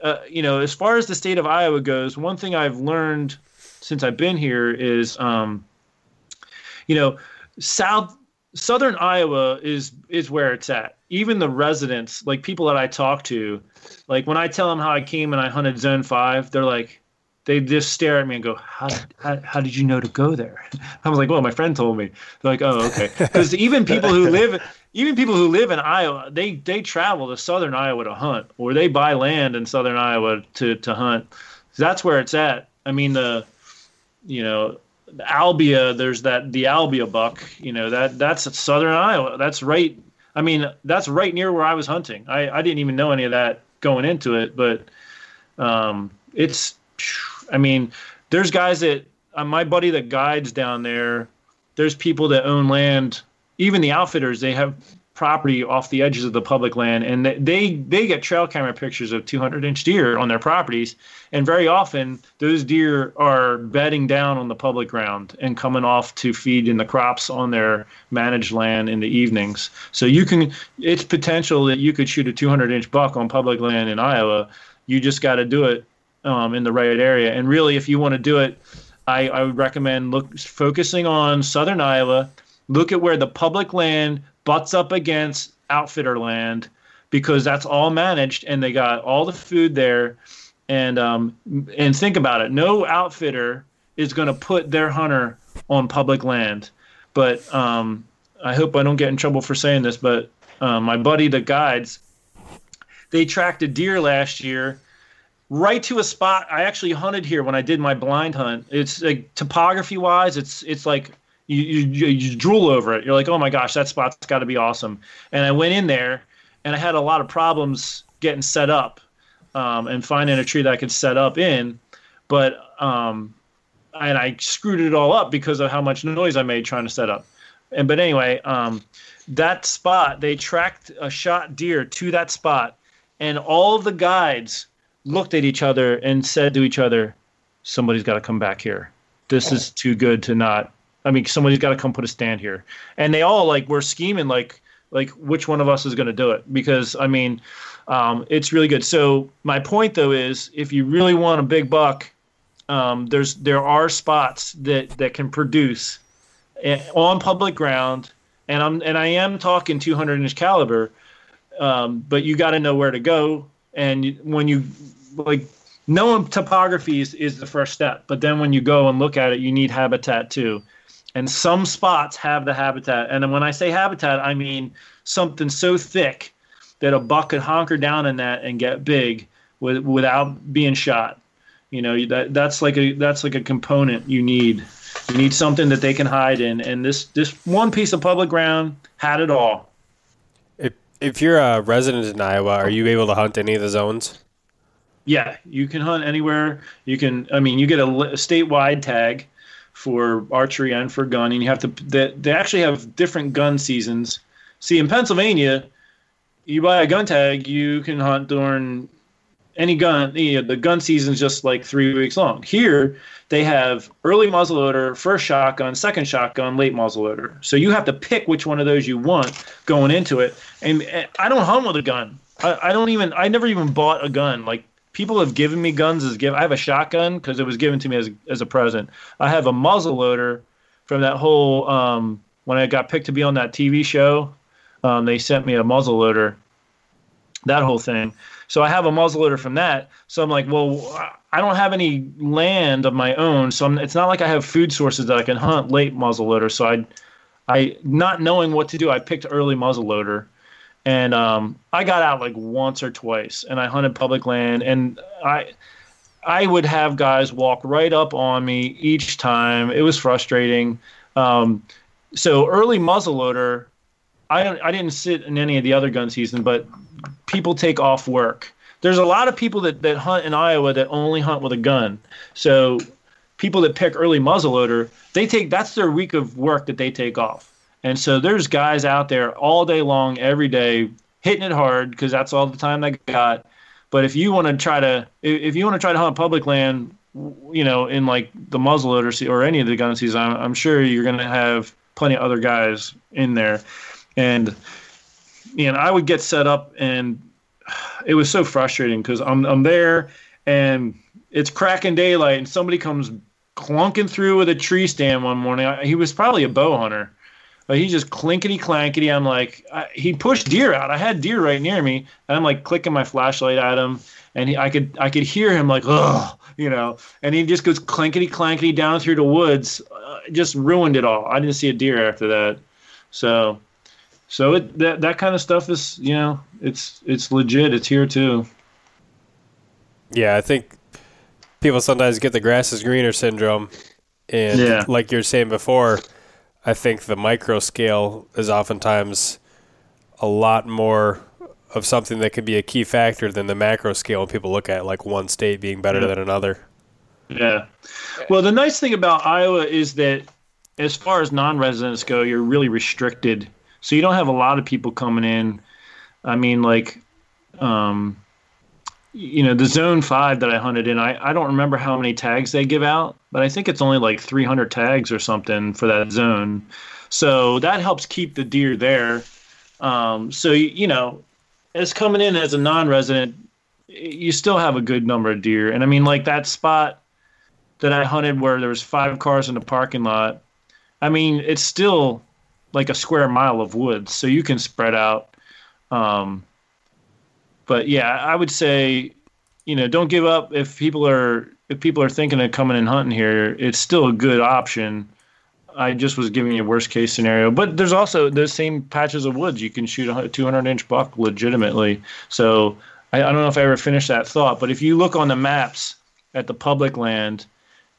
Uh, you know, as far as the state of Iowa goes, one thing I've learned since I've been here is, um, you know, South Southern Iowa is is where it's at. Even the residents, like people that I talk to, like when I tell them how I came and I hunted Zone Five, they're like, they just stare at me and go, "How how, how did you know to go there?" I was like, "Well, my friend told me." They're like, "Oh, okay." Because even people who live even people who live in Iowa, they they travel to Southern Iowa to hunt, or they buy land in Southern Iowa to to hunt. That's where it's at. I mean the, you know, Albia, there's that the Albia buck. You know that that's southern Iowa. That's right. I mean, that's right near where I was hunting. I, I didn't even know any of that going into it, but um, it's. I mean, there's guys that uh, my buddy that guides down there. There's people that own land. Even the outfitters, they have property off the edges of the public land, and they they get trail camera pictures of 200 inch deer on their properties, and very often those deer are bedding down on the public ground and coming off to feed in the crops on their managed land in the evenings. So you can it's potential that you could shoot a 200 inch buck on public land in Iowa. You just got to do it um, in the right area, and really, if you want to do it. I, I would recommend look focusing on southern Iowa. Look at where the public land butts up against outfitter land because that's all managed and they got all the food there. And um, and think about it. No outfitter is going to put their hunter on public land. But um, i hope i don't get in trouble for saying this but uh, my buddy the guides they tracked a deer last year right to a spot. I actually hunted here when i did my blind hunt. It's like topography wise it's it's like you, you, you drool over it. You're like, oh my gosh, that spot's got to be awesome. And I went in there, and I had a lot of problems getting set up um, and finding a tree that I could set up in. But um, and I screwed it all up because of how much noise I made trying to set up. And but anyway, um, that spot they tracked a shot deer to that spot, and all the guides looked at each other and said to each other, "Somebody's got to come back here. This is too good to not I mean, somebody's got to come put a stand here. And they all like were scheming like like which one of us is going to do it because I mean, um, it's really good. So my point though is if you really want a big buck, um, there's there are spots that that can produce eh, on public ground, and I'm and I am talking 200 inch caliber, um, but you got to know where to go. And when you like knowing topography is, is the first step, but then when you go and look at it, you need habitat too and some spots have the habitat. And when I say habitat, I mean something so thick that a buck could honker down in that and get big with, without being shot. You know that that's like a that's like a component you need. You need something that they can hide in, and this this one piece of public ground had it all. If if you're a resident in Iowa, are you able to hunt any of the zones? Yeah, you can hunt anywhere. You can. I mean, you get a, a statewide tag for archery and for gun, and you have to. They, they actually have different gun seasons. See, in Pennsylvania, you buy a gun tag, you can hunt during any gun. You know, the gun season's just like three weeks long. Here, they have early muzzleloader, first shotgun, second shotgun, late muzzleloader. So you have to pick which one of those you want going into it. And, and I don't hunt with a gun. I, I don't even. I never even bought a gun. Like people have given me guns as gift. I have a shotgun because it was given to me as as a present. I have a muzzle loader from that whole um, when I got picked to be on that TV show. Um, they sent me a muzzle loader. That whole thing. So I have a muzzle loader from that. So I'm like, well, I don't have any land of my own, so I'm, it's not like I have food sources that I can hunt late muzzle loader. So I, I not knowing what to do, I picked early muzzle loader and um, I got out like once or twice, and I hunted public land, and I I would have guys walk right up on me each time. It was frustrating. Um, so early muzzleloader, I don't, I didn't sit in any of the other gun season, but people take off work. There's a lot of people that, that hunt in Iowa that only hunt with a gun. So people that pick early muzzleloader, they take that's their week of work that they take off. And so there's guys out there all day long, every day, hitting it hard because that's all the time they got. But if you want to try to if you want to try to hunt public land, you know, in like the muzzleloader or any of the gun seasons, I'm, I'm sure you're going to have plenty of other guys in there. And you know, I would get set up, and it was so frustrating because I'm I'm there, and it's cracking daylight, and somebody comes clunking through with a tree stand one morning. I, he was probably a bow hunter. But he just clinkety clankety. I'm like, I, he pushed deer out. I had deer right near me, and I'm like clicking my flashlight at him, and he, I could I could hear him like, ugh, you know, and he just goes clinkety clankety down through the woods, uh, just ruined it all. I didn't see a deer after that, so so it that that kind of stuff is you know it's it's legit. It's here too. Yeah, I think people sometimes get the grass is greener syndrome, and Yeah. like you were saying before, I think the micro scale is oftentimes a lot more of something that could be a key factor than the macro scale when people look at like one state being better Yeah. than another. Yeah. Well, the nice thing about Iowa is that as far as non-residents go, you're really restricted. So you don't have a lot of people coming in. I mean, like, um, you know, the zone five that I hunted in, I, I don't remember how many tags they give out, but I think it's only like 300 tags or something for that zone. So that helps keep the deer there. Um, so, you, you know, as coming in as a non-resident, you still have a good number of deer. And I mean, like that spot that I hunted where there was five cars in the parking lot. I mean, it's still like a square mile of woods, so you can spread out. Um, but yeah, I would say, you know, don't give up if people are if people are thinking of coming and hunting here. It's still a good option. I just was giving you a worst case scenario, but there's also those same patches of woods you can shoot a 200 inch buck legitimately. So I, I don't know if I ever finished that thought, but if you look on the maps at the public land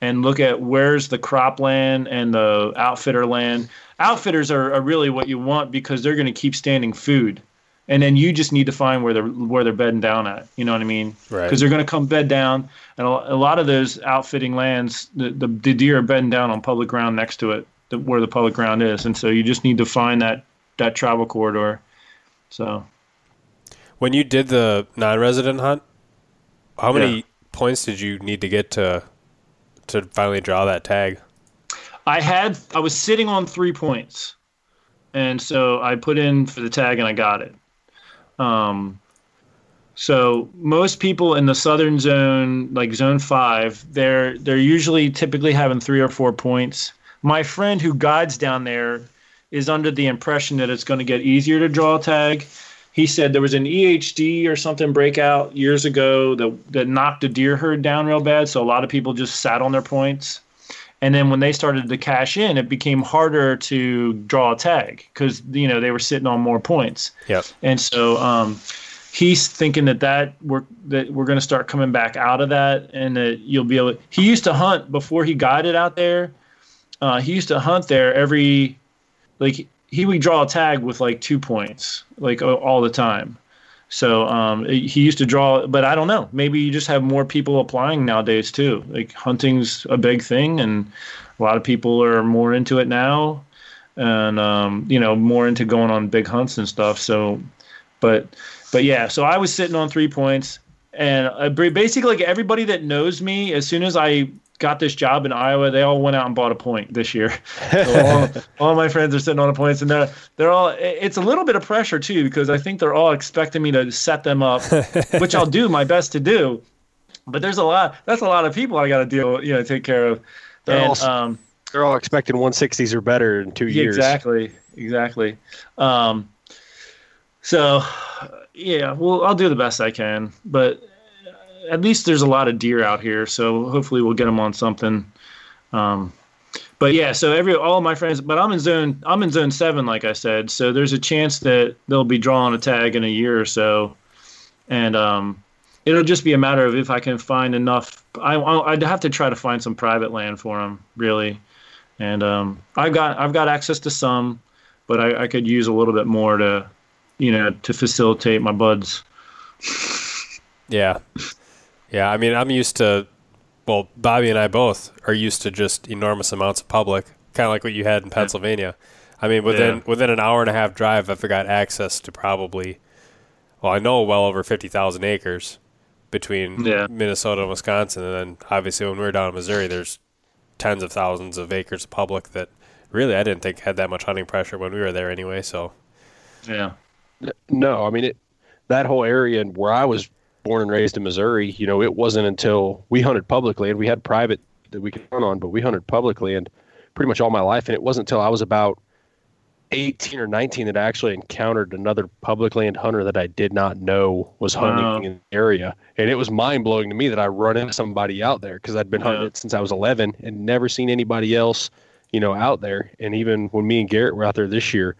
and look at where's the cropland and the outfitter land. Outfitters are, are really what you want because they're going to keep standing food, and then you just need to find where they're where they're bedding down at. You know what I mean? Right. Because they're going to come bed down, and a, lot of those outfitting lands, the, the the deer are bedding down on public ground next to it, the, where the public ground is, and so you just need to find that that travel corridor. So When you did the non-resident hunt, how many points did you need to get to to finally draw that tag? I had I was sitting on three points, and so I put in for the tag and I got it. Um, so most people in the southern zone, like zone five, they're they're usually typically having three or four points. My friend who guides down there is under the impression that it's going to get easier to draw a tag. He said there was an EHD or something breakout years ago that that knocked a deer herd down real bad, so a lot of people just sat on their points. And then when they started to cash in, it became harder to draw a tag because you know they were sitting on more points. Yep. And so um, he's thinking that that we're that we're going to start coming back out of that, and that you'll be able. He used to hunt before he got it out there. Uh, he used to hunt there every, like he would draw a tag with like two points, like all the time. So um, he used to draw, but I don't know. Maybe you just have more people applying nowadays too. Like hunting's a big thing, and a lot of people are more into it now, and um, you know more into going on big hunts and stuff. So, but but yeah. So I was sitting on three points, and uh, ba- basically like everybody that knows me, as soon as I got this job in Iowa, they all went out and bought a point this year. So all, all my friends are sitting on the points, and they're they're all. It's a little bit of pressure too because I think they're all expecting me to set them up, which I'll do my best to do. But there's a lot. That's a lot of people I got to deal. You know, take care of. They're And, all- um, They're all expecting 160s or better in two years. Exactly, exactly. Um, so, yeah, well, I'll do the best I can, but at least there's a lot of deer out here, so hopefully we'll get them on something. Um, but yeah, so every all my friends, but I'm in zone I'm in zone seven, like I said, so there's a chance that they'll be drawing a tag in a year or so, and um, it'll just be a matter of if I can find enough. I I'd have to try to find some private land for them, really and um, I've got I've got access to some, but I, I could use a little bit more to, you know, to facilitate my buds. Yeah. Yeah, I mean, I'm used to well, Bobby and I both are used to just enormous amounts of public, kind of like what you had in Pennsylvania. I mean, within Yeah. within an hour and a half drive, I've got access to probably, well, I know well over fifty thousand acres between Yeah. Minnesota and Wisconsin, and then obviously when we were down in Missouri, there's tens of thousands of acres of public that really I didn't think had that much hunting pressure when we were there anyway. So Yeah. No, I mean it. That whole area and where I was born and raised in Missouri, you know, it wasn't until we hunted publicly and we had private that we could hunt on, but we hunted publicly and pretty much all my life. And it wasn't until I was about 18 or 19 that I actually encountered another public land hunter that I did not know was hunting Wow. in the area. And it was mind blowing to me that I run into somebody out there because I'd been hunting it since I was 11 and never seen anybody else, you know, out there. And even when me and Garrett were out there this year,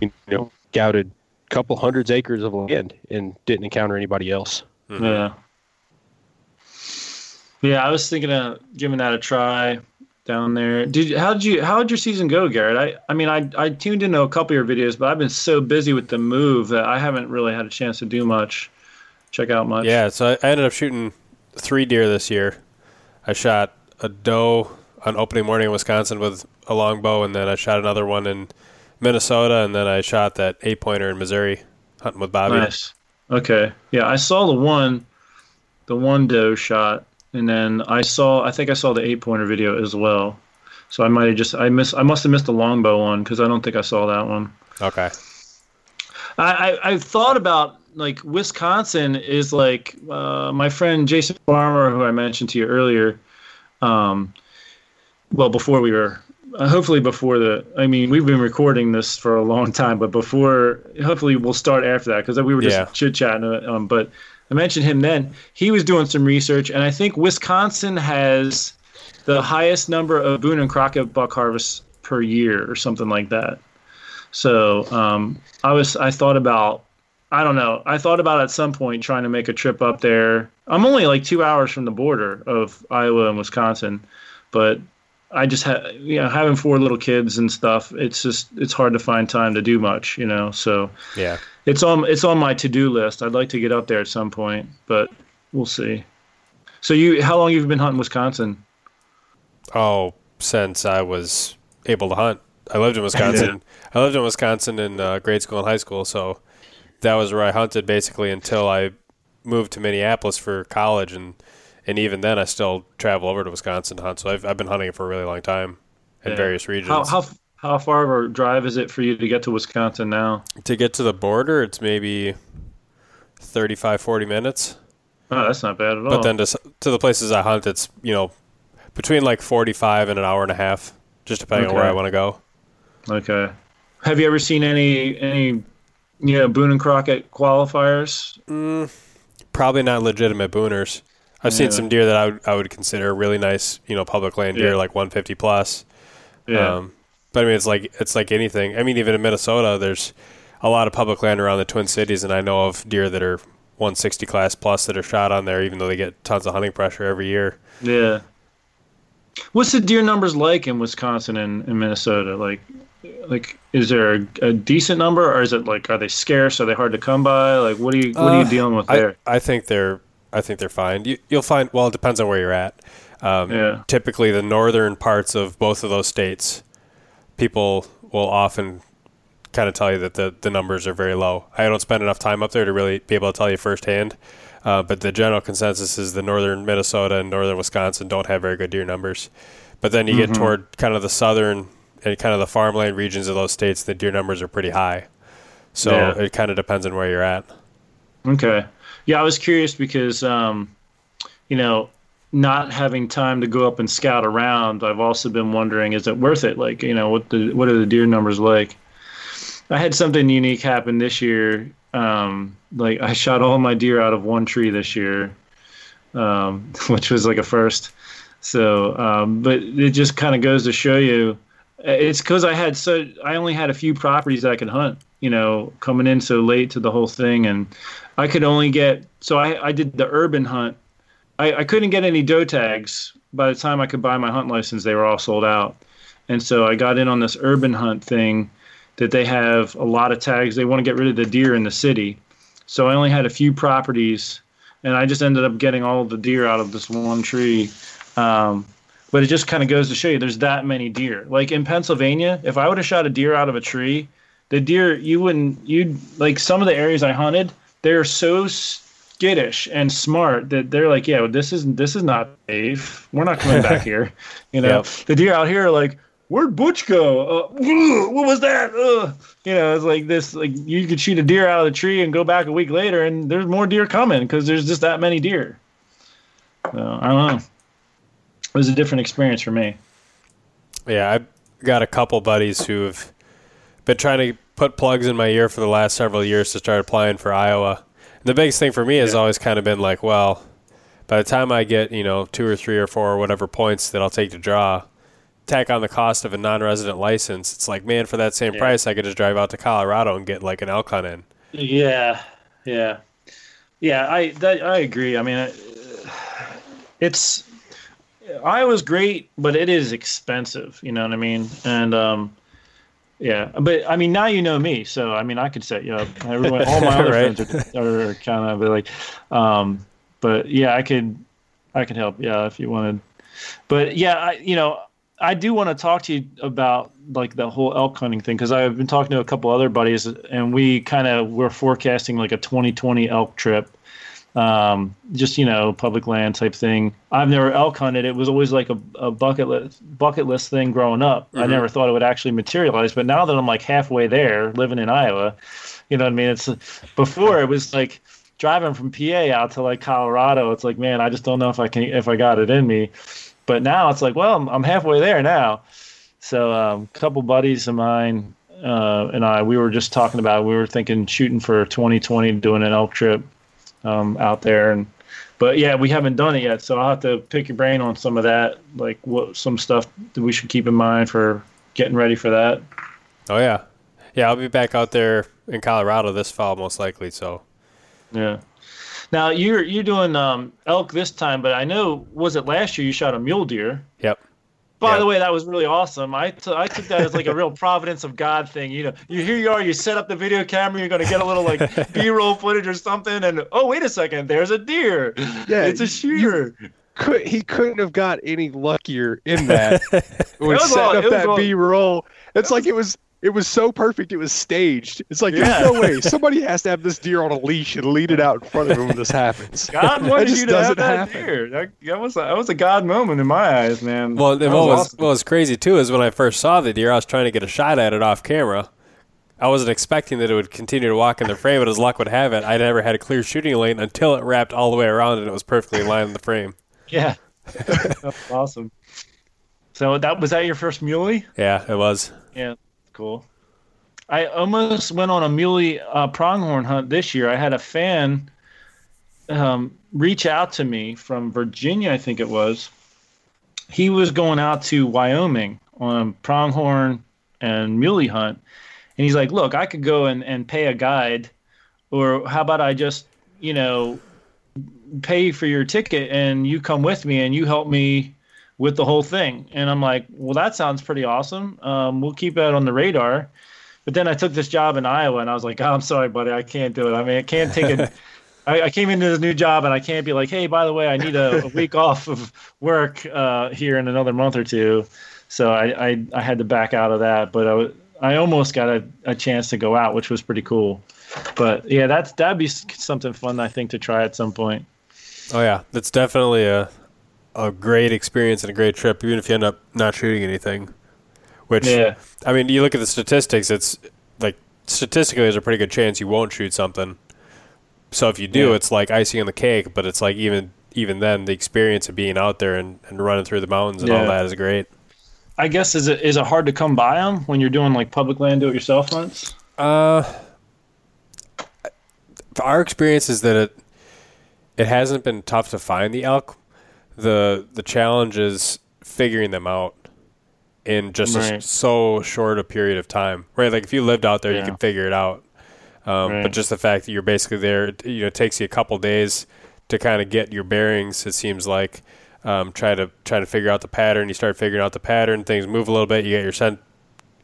you know, scouted a couple hundreds acres of land and didn't encounter anybody else. Mm-hmm. Yeah. Yeah, I was thinking of giving that a try down there. Did how did you how did your season go, Garrett? I I mean I I tuned into a couple of your videos, but I've been so busy with the move that I haven't really had a chance to do much. Check out much. yeah, so I, I ended up shooting three deer this year. I shot a doe on opening morning in Wisconsin with a longbow, and then I shot another one in Minnesota, and then I shot that eight pointer in Missouri hunting with Bobby. Nice. Okay. Yeah, I saw the one, the one doe shot, and then I saw. I think I saw the eight pointer video as well. So I might have just I miss I must have missed the longbow one because I don't think I saw that one. Okay. I, I I've thought about like Wisconsin is like uh, my friend Jason Farmer, who I mentioned to you earlier. Um, well, before we were, hopefully before the. I mean, we've been recording this for a long time, but before, hopefully we'll start after that because we were just Yeah. chit chatting. Um, but I mentioned him then. He was doing some research, and I think Wisconsin has the highest number of Boone and Crockett buck harvests per year, or something like that. So um, I was I thought about I don't know I thought about at some point trying to make a trip up there. I'm only like two hours from the border of Iowa and Wisconsin, but I just had you know having four little kids and stuff. It's just it's hard to find time to do much, you know. So Yeah. it's on it's on my to do list. I'd like to get up there at some point, but we'll see. So you how long you've been hunting Wisconsin? Oh, since I was able to hunt. I lived in Wisconsin. I lived in Wisconsin in uh, grade school and high school, so that was where I hunted basically until I moved to Minneapolis for college, and and even then I still travel over to Wisconsin to hunt. So I've I've been hunting for a really long time in Yeah. various regions. How how how far of a drive is it for you to get to Wisconsin now? to get to the border, it's maybe 35, 40 minutes. Oh, that's not bad at all. But then to to the places I hunt, it's you know between like forty five and an hour and a half, just depending on where I want to go. Okay. Have you ever seen any any you know Boone and Crockett qualifiers? Mm, probably not legitimate booners. I've seen Yeah. some deer that I would, I would consider really nice, you know, public land deer, Yeah. like 150 plus. Yeah. Um, but I mean, it's like it's like anything. I mean, even in Minnesota, there's a lot of public land around the Twin Cities, and I know of deer that are 160 class plus that are shot on there, even though they get tons of hunting pressure every year. yeah. What's the deer numbers like in Wisconsin and, and Minnesota? Like, like is there a, a decent number, or is it like are they scarce? Are they hard to come by? Like, what are you what are you Uh, dealing with I, there? I think they're I think they're fine. You, you'll find well, it depends on where you're at. Um, Yeah. Typically, the northern parts of both of those states, people will often kind of tell you that the, the numbers are very low. I don't spend enough time up there to really be able to tell you firsthand. Uh, but the general consensus is the northern Minnesota and northern Wisconsin don't have very good deer numbers. But then you Mm-hmm. get toward kind of the southern and kind of the farmland regions of those states, the deer numbers are pretty high. So Yeah. it kind of depends on where you're at. Okay. Yeah, I was curious because, um, you know, not having time to go up and scout around, I've also been wondering, is it worth it? Like, you know, what the what are the deer numbers like? I had something unique happen this year. Um, like I shot all my deer out of one tree this year, um, which was like a first. So, um, but it just kind of goes to show you, it's because I had so I only had a few properties I could hunt. You know, coming in so late to the whole thing, and I could only get so I, I did the urban hunt. I, I couldn't get any doe tags by the time I could buy my hunt license. They were all sold out, and so I got in on this urban hunt thing that they have a lot of tags. They want to get rid of the deer in the city, so I only had a few properties, and I just ended up getting all the deer out of this one tree. Um, but it just kind of goes to show you there's that many deer. Like in Pennsylvania, if I would have shot a deer out of a tree, the deer you wouldn't you'd like some of the areas I hunted, they're so skittish and smart that they're like, yeah, this is this is not safe. We're not coming back here. You know, yep. the deer out here are like, where'd Butch go? Uh, what was that? Uh, you know, it's like this. Like you could shoot a deer out of the tree and go back a week later, and there's more deer coming because there's just that many deer. So I don't know. It was a different experience for me. Yeah, I've got a couple buddies who have been trying to put plugs in my ear for the last several years to start applying for Iowa. And the biggest thing for me has always kind of been like, well, by the time I get you know two or three or four or whatever points that I'll take to draw, tack on the cost of a non-resident license, it's like, man, for that same yeah. price, I could just drive out to Colorado and get like an elk hunt in. Yeah, yeah, yeah. I that, I agree. I mean, it's Iowa's great, but it is expensive. You know what I mean? And um, yeah, but I mean, now you know me, so I mean, I could set you up. Everyone, all my other right. friends are, are kind of like, um, but yeah, I could, I could help. Yeah, if you wanted. But yeah, I, you know, I do want to talk to you about like the whole elk hunting thing because I've been talking to a couple other buddies and we kind of were forecasting like a 2020 elk trip, um, just you know public land type thing. I've never elk hunted. It was always like a, a bucket list bucket list thing growing up. Mm-hmm. I never thought it would actually materialize, but now that I'm like halfway there, living in Iowa, you know what I mean? It's before it was like driving from PA out to like Colorado. It's like man, I just don't know if I can if I got it in me but now it's like, well, I'm, I'm halfway there now. So um, a couple buddies of mine uh, and I, we were just talking about. We were thinking shooting for 2020, doing an elk trip um, out there, and but yeah, we haven't done it yet. So I'll have to pick your brain on some of that, like what some stuff that we should keep in mind for getting ready for that. Oh yeah, yeah, I'll be back out there in Colorado this fall, most likely. So yeah. Now you're you're doing um, elk this time, but I know was it last year you shot a mule deer? Yep. By the way, that was really awesome. I, t- I took that as like a real providence of God thing. You know, you here you are, you set up the video camera, you're gonna get a little like B-roll footage or something, and oh wait a second, there's a deer. Yeah, it's a shooter. Could, he couldn't have got any luckier in that when setting up that B-roll. It's like it was it was so perfect. It was staged. It's like yeah. no way. Somebody has to have this deer on a leash and lead it out in front of him when this happens. God wanted you to have that happen. deer. That, that, was a, that was a God moment in my eyes, man. Well, what was, awesome. what was crazy too is when I first saw the deer, I was trying to get a shot at it off camera. I wasn't expecting that it would continue to walk in the frame, but as luck would have it, I never had a clear shooting lane until it wrapped all the way around and it was perfectly in line in the frame. Yeah, that's awesome. So that was that your first muley? Yeah, it was. Yeah cool. I almost went on a muley uh, pronghorn hunt this year. I had a fan um, reach out to me from Virginia, I think it was. He was going out to Wyoming on a pronghorn and muley hunt. And he's like, Look, I could go and, and pay a guide, or how about I just, you know, pay for your ticket and you come with me and you help me with the whole thing. And I'm like, well, that sounds pretty awesome. Um, we'll keep that on the radar. But then I took this job in Iowa, and I was like, oh, I'm sorry, buddy, I can't do it. I mean, I can't take it. I, I came into this new job, and I can't be like, hey, by the way, I need a, a week off of work uh, here in another month or two. So I, I, I had to back out of that, but I, was, I almost got a, a chance to go out, which was pretty cool. But yeah, that's that'd be something fun I think to try at some point. Oh yeah, that's definitely a a great experience and a great trip, even if you end up not shooting anything. Which, yeah. I mean, you look at the statistics. It's like statistically, there's a pretty good chance you won't shoot something. So if you do, yeah. it's like icing on the cake. But it's like even even then, the experience of being out there and, and running through the mountains and yeah. all that is great. I guess is it is it hard to come by them when you're doing like public land do it yourself hunts? Uh, our experience is that it it hasn't been tough to find the elk the the challenge is figuring them out in just right. a, so short a period of time. Right, like if you lived out there, yeah. you can figure it out. Um, right. But just the fact that you're basically there, you know, it takes you a couple days to kind of get your bearings. It seems like um, try to try to figure out the pattern. You start figuring out the pattern. Things move a little bit. You get your scent,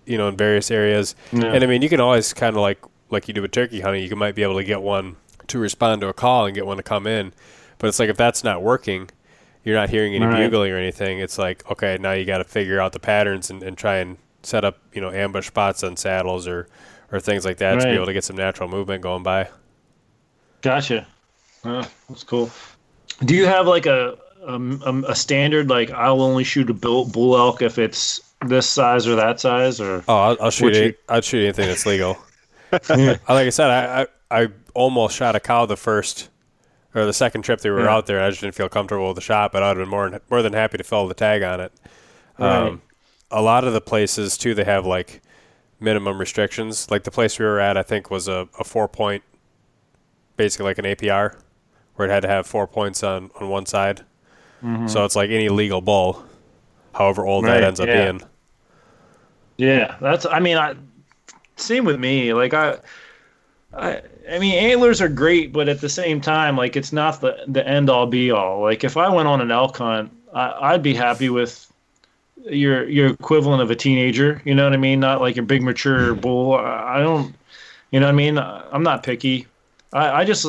you know, in various areas. Yeah. And I mean, you can always kind of like like you do with turkey hunting. You might be able to get one to respond to a call and get one to come in. But it's like if that's not working, you're not hearing any Right. bugling or anything. It's like okay, now you got to figure out the patterns and, and try and set up you know ambush spots on saddles or or things like that to be able to get some natural movement going by. Gotcha. Oh, that's cool. Do you have like a um, a standard like I'll only shoot a bull, bull elk if it's this size or that size or Oh, I'll, I'll shoot Would you- I'll shoot anything that's legal. like I said, I, I I almost shot a cow the first or the second trip they were Yeah. out there. I just didn't feel comfortable with the shot, but I'd have been more than, more than happy to fill the tag on it. Right. Um, a lot of the places too, they have like minimum restrictions. Like the place we were at, I think was a, a four point, basically like an APR, where it had to have four points on on one side. So it's like any legal bull, however old Mm-hmm. Right, that ends up being. Yeah, that's. I mean, I same with me. Like I, I, I mean, antlers are great, but at the same time, like it's not the the end all be all. Like if I went on an elk hunt, I, I'd be happy with your your equivalent of a teenager. You know what I mean? Not like your big mature hmm. bull. I, I don't. You know what I mean? I'm not picky. I, I just.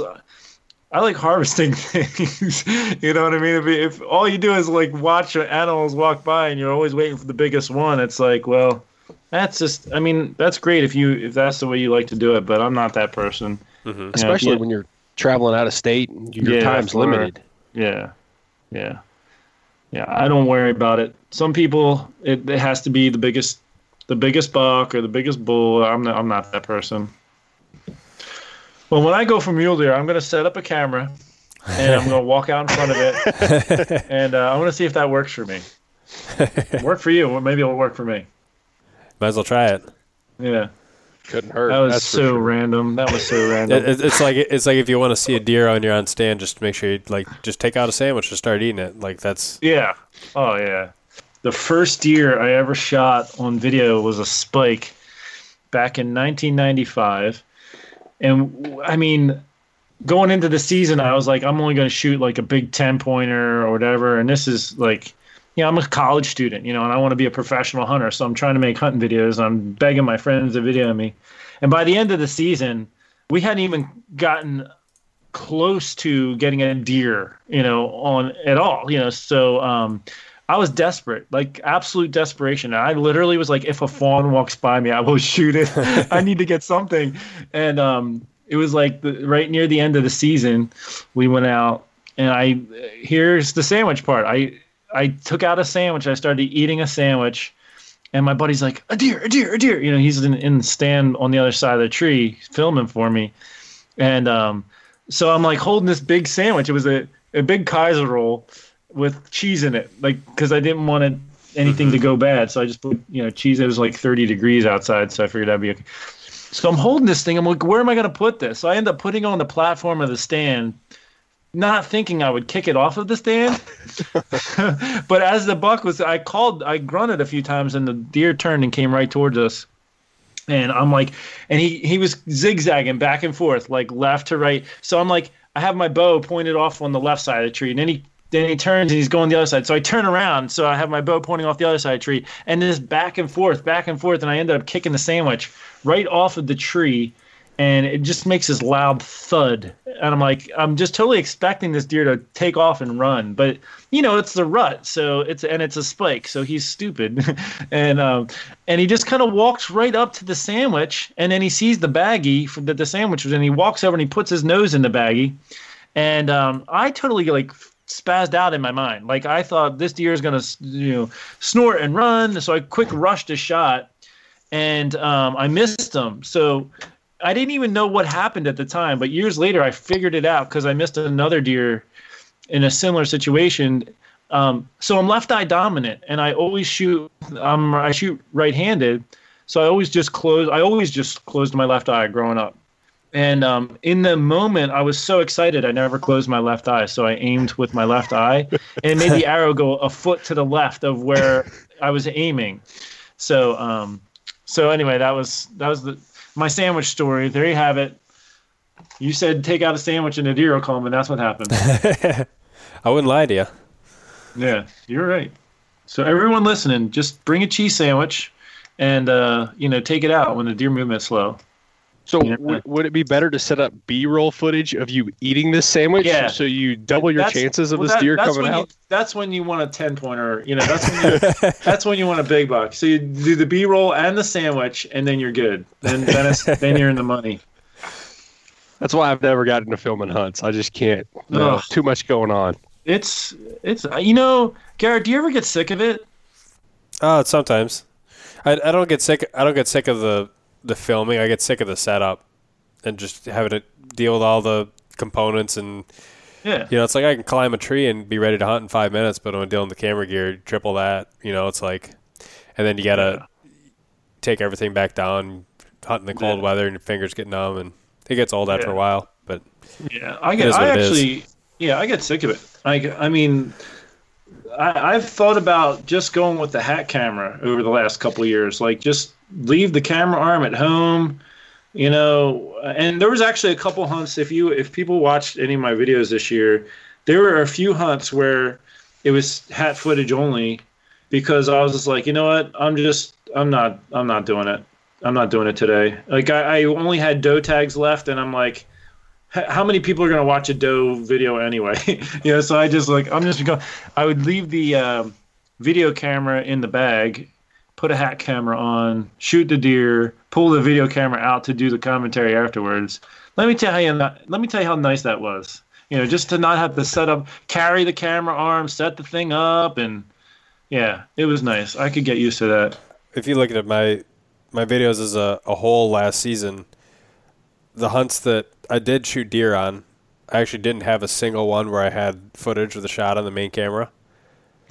I like harvesting things. you know what I mean? If, if all you do is like watch animals walk by and you're always waiting for the biggest one, it's like, well, that's just. I mean, that's great if you if that's the way you like to do it, but I'm not that person. especially yeah. when you're traveling out of state and your Yeah, time's for- limited. Yeah, yeah, yeah. I don't worry about it. Some people, it, it has to be the biggest, the biggest buck or the biggest bull. I'm not. I'm not that person. Well, when I go for mule deer, I'm going to set up a camera and I'm going to walk out in front of it, and uh, I want to see if that works for me. work for you? Well, maybe it'll work for me. Might as well try it. Yeah, Couldn't hurt. that was that's so sure. random. That was so random. It, it, it's like it's like if you want to see a deer on your on stand, just make sure you like just take out a sandwich and start eating it. Like that's Yeah. Oh yeah. The first deer I ever shot on video was a spike back in 1995. And I mean, going into the season, I was like, I'm only going to shoot like a big 10 pointer or whatever. And this is like, you know, I'm a college student, you know, and I want to be a professional hunter. So I'm trying to make hunting videos. I'm begging my friends to video me. And by the end of the season, we hadn't even gotten close to getting a deer, you know, on at all, you know. So um, I was desperate, like absolute desperation. I literally was like, if a fawn walks by me, I will shoot it. I need to get something. And um, it was like the, right near the end of the season, we went out, and I here's the sandwich part. I I took out a sandwich. I started eating a sandwich. And my buddy's like, a deer, a deer, a deer. You know, he's in, in the stand on the other side of the tree filming for me. And um, so I'm like holding this big sandwich. It was a, a big Kaiser roll with cheese in it, like because I didn't want it, anything to go bad. So I just put you know cheese. It was like 30 degrees outside, so I figured that'd be okay. So I'm holding this thing. I'm like, where am I going to put this? So I end up putting it on the platform of the stand, not thinking I would kick it off of the stand. but as the buck was, I called, I grunted a few times, and the deer turned and came right towards us. And I'm like, and he he was zigzagging back and forth, like left to right. So I'm like, I have my bow pointed off on the left side of the tree, and then he then he turns and he's going the other side. So I turn around, so I have my bow pointing off the other side of the tree, and this back and forth, back and forth, and I ended up kicking the sandwich right off of the tree, and it just makes this loud thud. And I'm like, I'm just totally expecting this deer to take off and run, but you know, it's the rut, so it's and it's a spike, so he's stupid, and um, and he just kind of walks right up to the sandwich, and then he sees the baggie that the sandwich was in. He walks over and he puts his nose in the baggie, and um, I totally like spazzed out in my mind. Like I thought this deer is gonna you know snort and run, so I quick rushed a shot, and um, I missed him. So I didn't even know what happened at the time, but years later I figured it out because I missed another deer in a similar situation. Um, so I'm left eye dominant, and I always shoot. Um, I shoot right-handed, so I always just close. I always just closed my left eye growing up. And um, in the moment, I was so excited, I never closed my left eye. So I aimed with my left eye, and it made the arrow go a foot to the left of where I was aiming. So, um, so anyway, that was that was the my sandwich story. There you have it. You said take out a sandwich and a deer will come, and that's what happened. I wouldn't lie to you. Yeah, you're right. So everyone listening, just bring a cheese sandwich, and uh, you know take it out when the deer movement's slow. So yeah. w- would it be better to set up B-roll footage of you eating this sandwich, yeah. so you double your that's, chances of well, this that, deer coming out? You, that's when you want a ten pointer. You know, that's when you, that's when you want a big buck. So you do the B-roll and the sandwich, and then you're good. Then then, then you're in the money. That's why I've never gotten into filming hunts. I just can't. No, too much going on. It's it's you know, Garrett. Do you ever get sick of it? Oh, uh, sometimes. I, I don't get sick. I don't get sick of the the filming. I get sick of the setup and just having to deal with all the components and yeah. You know, it's like I can climb a tree and be ready to hunt in five minutes, but when I'm dealing with the camera gear, triple that. You know, it's like, and then you gotta yeah. take everything back down, hunt in the cold yeah. weather, and your fingers get numb, and it gets old after a while. But yeah, I get. I actually, yeah, I get sick of it. I, I mean, I, have thought about just going with the hat camera over the last couple of years. Like, just leave the camera arm at home, you know. And there was actually a couple hunts. If you if people watched any of my videos this year, there were a few hunts where it was hat footage only because I was just like, you know what, I'm just I'm not I'm not doing it. I'm not doing it today. Like I, I only had doe tags left, and I'm like how many people are going to watch a doe video anyway? you know, so I just like I'm just going. I would leave the uh, video camera in the bag, put a hat camera on, shoot the deer, pull the video camera out to do the commentary afterwards. Let me tell you, let me tell you how nice that was. You know, just to not have to set up, carry the camera arm, set the thing up, and yeah, it was nice. I could get used to that. If you look at my my videos as a, a whole last season, the hunts that I did shoot deer on, I actually didn't have a single one where I had footage of the shot on the main camera.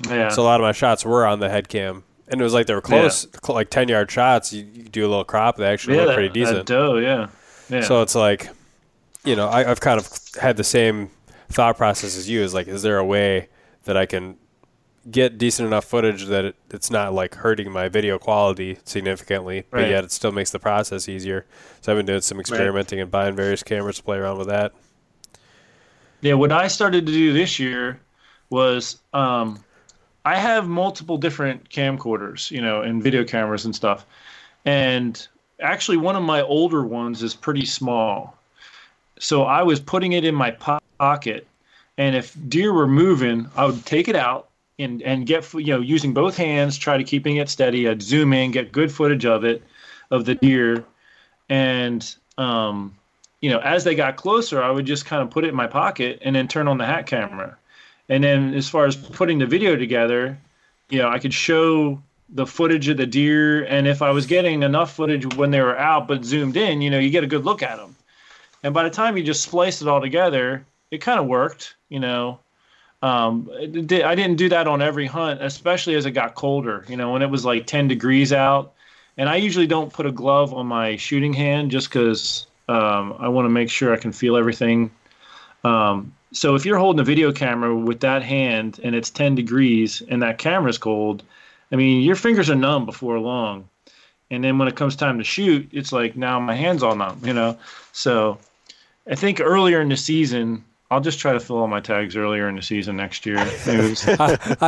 Yeah. So a lot of my shots were on the head cam, and it was like they were close, yeah. like ten yard shots. You, you, do a little crop, they actually yeah, look pretty decent. doe, yeah. yeah. So it's like, you know, I, I've kind of had the same thought process as you. Is like, is there a way that I can get decent enough footage that it, it's not like hurting my video quality significantly, but yet it still makes the process easier. So I've been doing some experimenting right. and buying various cameras to play around with that. Yeah, what I started to do this year was um, I have multiple different camcorders, you know, and video cameras and stuff. And actually, one of my older ones is pretty small. So I was putting it in my pocket. And if deer were moving, I would take it out and and get you know using both hands, try to keeping it steady. I'd zoom in, get good footage of it, of the deer, and um, you know as they got closer, I would just kind of put it in my pocket and then turn on the hat camera. And then as far as putting the video together, you know I could show the footage of the deer, and if I was getting enough footage when they were out but zoomed in, you know you get a good look at them. And by the time you just splice it all together, it kind of worked, you know. Um, I didn't do that on every hunt, especially as it got colder. You know, when it was like 10 degrees out, and I usually don't put a glove on my shooting hand just because um, I want to make sure I can feel everything. Um, so if you're holding a video camera with that hand and it's 10 degrees and that camera's cold, I mean, your fingers are numb before long. And then when it comes time to shoot, it's like now my hands all numb, you know? So I think earlier in the season, I'll just try to fill all my tags earlier in the season next year.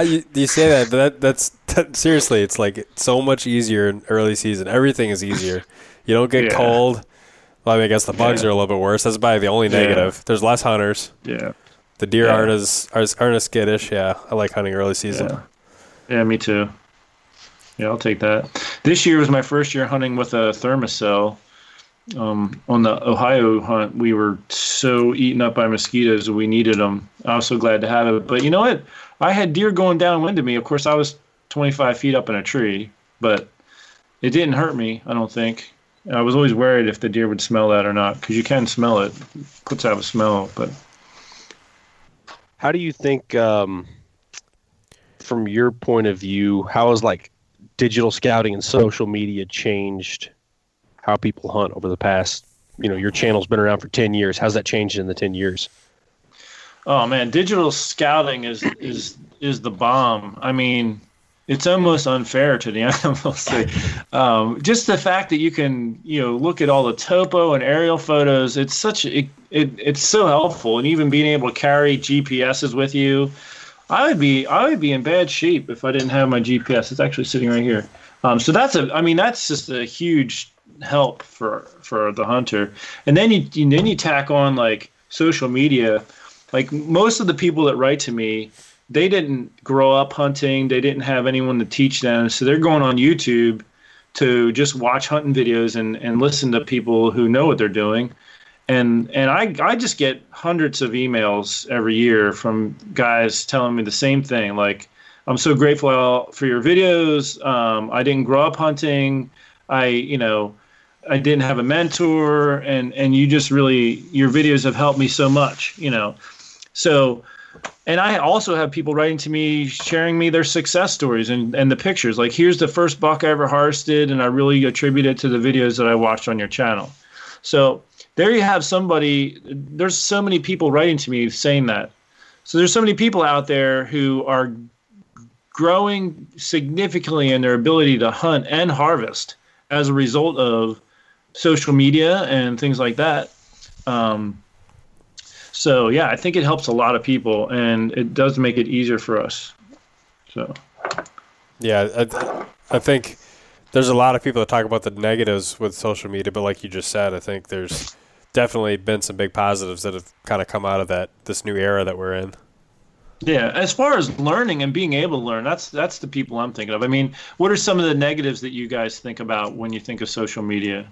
you, you say that? But that, that's that, seriously, it's like so much easier in early season. Everything is easier. You don't get yeah. cold. Well, I, mean, I guess the bugs yeah. are a little bit worse. That's probably the only negative. Yeah. There's less hunters. Yeah. The deer aren't as aren't as skittish. Yeah, I like hunting early season. Yeah. yeah, me too. Yeah, I'll take that. This year was my first year hunting with a Thermacell um, on the Ohio hunt, we were so eaten up by mosquitoes we needed them. I was so glad to have it. But you know what? I had deer going downwind of me. Of course, I was 25 feet up in a tree, but it didn't hurt me. I don't think. I was always worried if the deer would smell that or not, because you can smell it. it. Puts out a smell, but. How do you think, um, from your point of view, how has like digital scouting and social media changed how people hunt over the past you know your channel's been around for 10 years how's that changed in the 10 years oh man digital scouting is is is the bomb i mean it's almost unfair to the animals um, just the fact that you can you know look at all the topo and aerial photos it's such it, it it's so helpful and even being able to carry gps's with you i would be i would be in bad shape if i didn't have my gps it's actually sitting right here um, so that's a i mean that's just a huge help for for the hunter. And then you, you then you tack on like social media. Like most of the people that write to me, they didn't grow up hunting. They didn't have anyone to teach them, so they're going on YouTube to just watch hunting videos and, and listen to people who know what they're doing. And and I I just get hundreds of emails every year from guys telling me the same thing. Like, I'm so grateful for your videos. Um, I didn't grow up hunting. I you know I didn't have a mentor, and and you just really your videos have helped me so much. You know, so and I also have people writing to me, sharing me their success stories and, and the pictures. Like, here's the first buck I ever harvested, and I really attribute it to the videos that I watched on your channel. So there you have somebody. There's so many people writing to me saying that. So there's so many people out there who are growing significantly in their ability to hunt and harvest as a result of social media and things like that. Um, so yeah, I think it helps a lot of people, and it does make it easier for us. So yeah, I, I think there's a lot of people that talk about the negatives with social media, but like you just said, I think there's definitely been some big positives that have kind of come out of that this new era that we're in. Yeah, as far as learning and being able to learn, that's that's the people I'm thinking of. I mean, what are some of the negatives that you guys think about when you think of social media?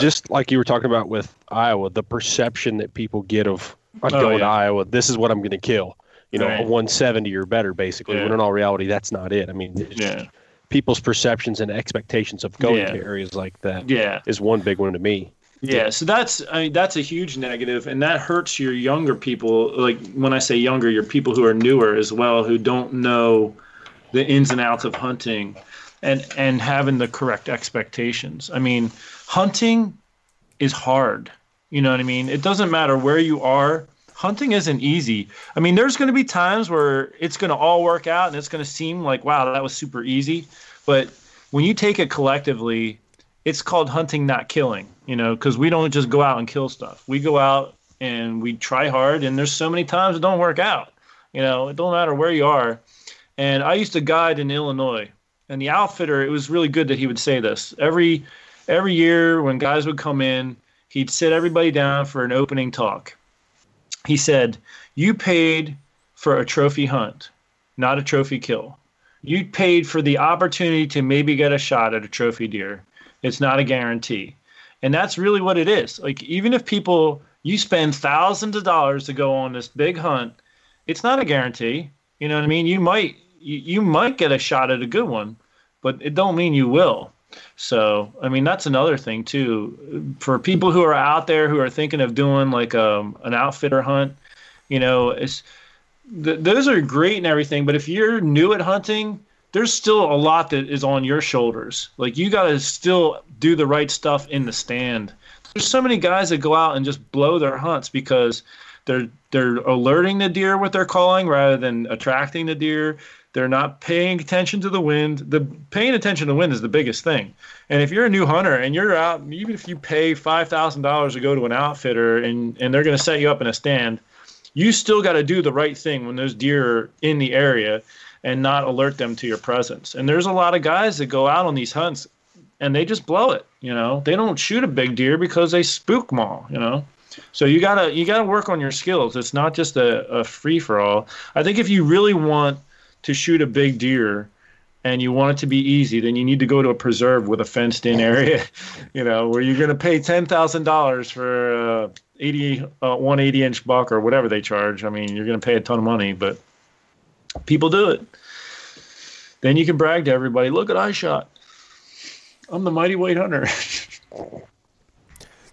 Just like you were talking about with Iowa, the perception that people get of I'm oh, going yeah. to Iowa, this is what I'm going to kill. You know, right. a 170 or better, basically. Yeah. When in all reality, that's not it. I mean, yeah. people's perceptions and expectations of going yeah. to areas like that yeah. is one big one to me. Yeah, so that's I mean that's a huge negative, and that hurts your younger people. Like when I say younger, your people who are newer as well, who don't know the ins and outs of hunting, and and having the correct expectations. I mean, hunting is hard. You know what I mean? It doesn't matter where you are. Hunting isn't easy. I mean, there's going to be times where it's going to all work out and it's going to seem like, wow, that was super easy. But when you take it collectively, it's called hunting, not killing, you know, because we don't just go out and kill stuff. We go out and we try hard, and there's so many times it don't work out. You know, it don't matter where you are. And I used to guide in Illinois, and the outfitter, it was really good that he would say this. Every every year when guys would come in, he'd sit everybody down for an opening talk. He said, You paid for a trophy hunt, not a trophy kill. You paid for the opportunity to maybe get a shot at a trophy deer. It's not a guarantee. And that's really what it is. Like, even if people, you spend thousands of dollars to go on this big hunt, it's not a guarantee. You know what I mean? You might, you, might get a shot at a good one, but it don't mean you will. So, I mean, that's another thing too. For people who are out there who are thinking of doing like um, an outfitter hunt, you know, it's th- those are great and everything. But if you're new at hunting, there's still a lot that is on your shoulders. Like you got to still do the right stuff in the stand. There's so many guys that go out and just blow their hunts because they're they're alerting the deer with their calling rather than attracting the deer. They're not paying attention to the wind. The paying attention to the wind is the biggest thing. And if you're a new hunter and you're out, even if you pay five thousand dollars to go to an outfitter and and they're going to set you up in a stand, you still got to do the right thing when those deer are in the area and not alert them to your presence. And there's a lot of guys that go out on these hunts and they just blow it. You know, they don't shoot a big deer because they spook them all. You know. So you gotta you gotta work on your skills. It's not just a, a free for all. I think if you really want to shoot a big deer and you want it to be easy, then you need to go to a preserve with a fenced in area, you know, where you're going to pay $10,000 for uh, 80, uh, 180 inch buck or whatever they charge. I mean, you're going to pay a ton of money, but people do it. Then you can brag to everybody, look at I shot. I'm the mighty white hunter.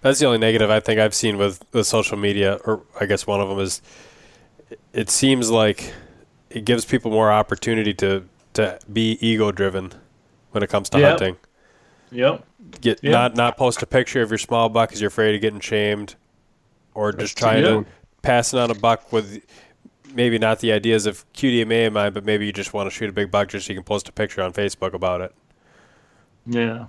That's the only negative I think I've seen with, with social media, or I guess one of them is it seems like it gives people more opportunity to to be ego driven when it comes to yep. hunting. Yep. Get yep. not not post a picture of your small buck because you're afraid of getting shamed, or just trying to pass it on a buck with maybe not the ideas of QDMA in mind, but maybe you just want to shoot a big buck just so you can post a picture on Facebook about it. Yeah.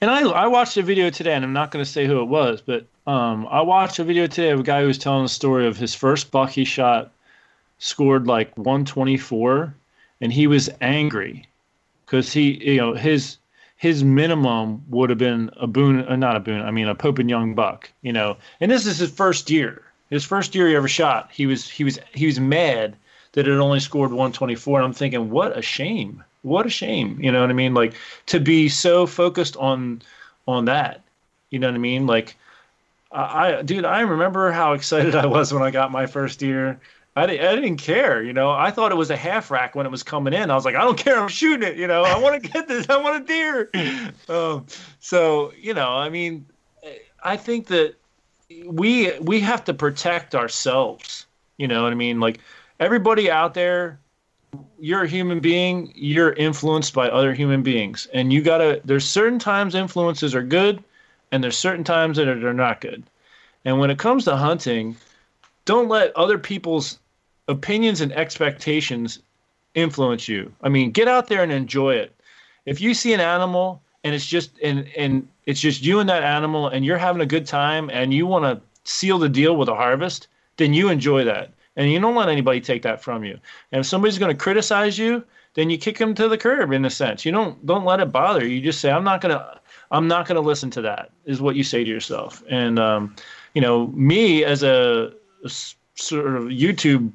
And I, I watched a video today, and I'm not going to say who it was, but um, I watched a video today of a guy who was telling a story of his first buck he shot scored like 124 and he was angry because he you know his his minimum would have been a Boone, uh, not a Boone. I mean, a Pope and Young buck. You know, and this is his first year. His first year he ever shot. He was he was he was mad that it only scored 124. And I'm thinking, what a shame. What a shame. You know what I mean? Like to be so focused on on that. You know what I mean? Like I, dude, I remember how excited I was when I got my first deer. I, didn't, I didn't care, you know. I thought it was a half rack when it was coming in. I was like, I don't care. I'm shooting it, you know. I want to get this. I want a deer. Um, so, you know, I mean, I think that we we have to protect ourselves. You know what I mean? Like everybody out there, you're a human being. You're influenced by other human beings, and you gotta. There's certain times influences are good, and there's certain times that are, they're not good. And when it comes to hunting, don't let other people's opinions and expectations influence you. I mean, get out there and enjoy it. If you see an animal and it's just and and it's just you and that animal and you're having a good time and you want to seal the deal with a harvest, then you enjoy that. And you don't let anybody take that from you. And if somebody's going to criticize you, then you kick them to the curb in a sense. You don't don't let it bother you. You just say, I'm not gonna I'm not gonna listen to that. Is what you say to yourself. And um, you know, me as a, a sort of YouTube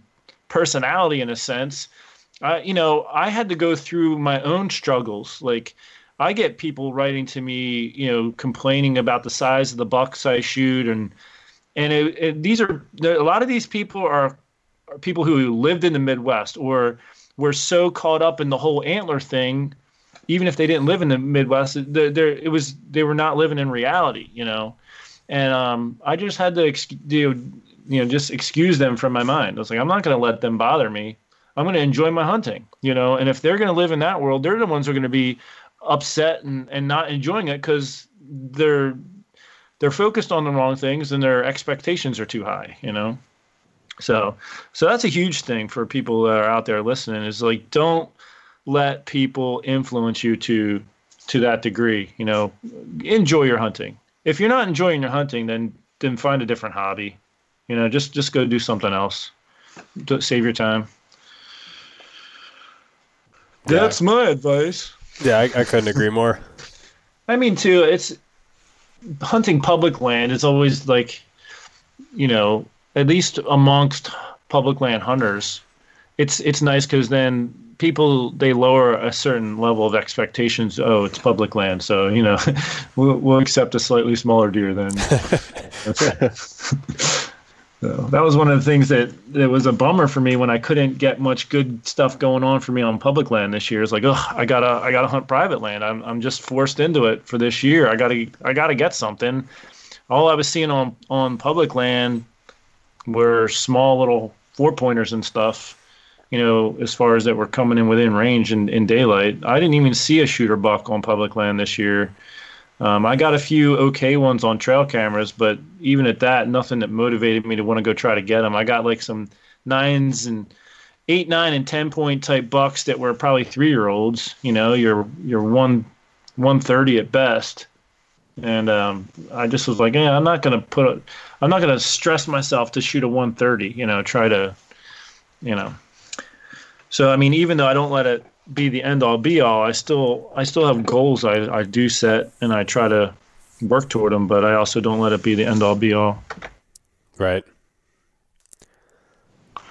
personality in a sense. Uh, you know, I had to go through my own struggles. Like, I get people writing to me, you know, complaining about the size of the bucks I shoot, and and it, it, these are a lot of these people are, are people who lived in the Midwest or were so caught up in the whole antler thing, even if they didn't live in the Midwest, they're, it was they were not living in reality, you know. And um, I just had to, you know, you know just excuse them from my mind. I was like, I'm not going to let them bother me. I'm going to enjoy my hunting, you know. And if they're going to live in that world, they're the ones who are going to be upset and, and not enjoying it because they're they're focused on the wrong things and their expectations are too high, you know. So so that's a huge thing for people that are out there listening is like don't let people influence you to to that degree, you know. Enjoy your hunting. If you're not enjoying your hunting, then then find a different hobby. You know, just just go do something else. to save your time. Yeah. That's my advice. Yeah, I, I couldn't agree more. I mean, too, it's hunting public land is always like, you know, at least amongst public land hunters, it's it's nice because then people they lower a certain level of expectations. Oh, it's public land, so you know, we'll, we'll accept a slightly smaller deer then. So that was one of the things that that was a bummer for me when I couldn't get much good stuff going on for me on public land this year. It's like, oh, I gotta I gotta hunt private land. I'm I'm just forced into it for this year. I gotta I gotta get something. All I was seeing on on public land were small little four pointers and stuff. You know, as far as that were coming in within range in, in daylight. I didn't even see a shooter buck on public land this year. Um, I got a few okay ones on trail cameras, but even at that, nothing that motivated me to want to go try to get them. I got like some nines and eight, nine, and ten point type bucks that were probably three year olds. You know, you're you're one one thirty at best, and um, I just was like, yeah, I'm not gonna put, a, I'm not gonna stress myself to shoot a one thirty. You know, try to, you know. So I mean, even though I don't let it be the end all be all. I still I still have goals I, I do set and I try to work toward them, but I also don't let it be the end all be all. Right.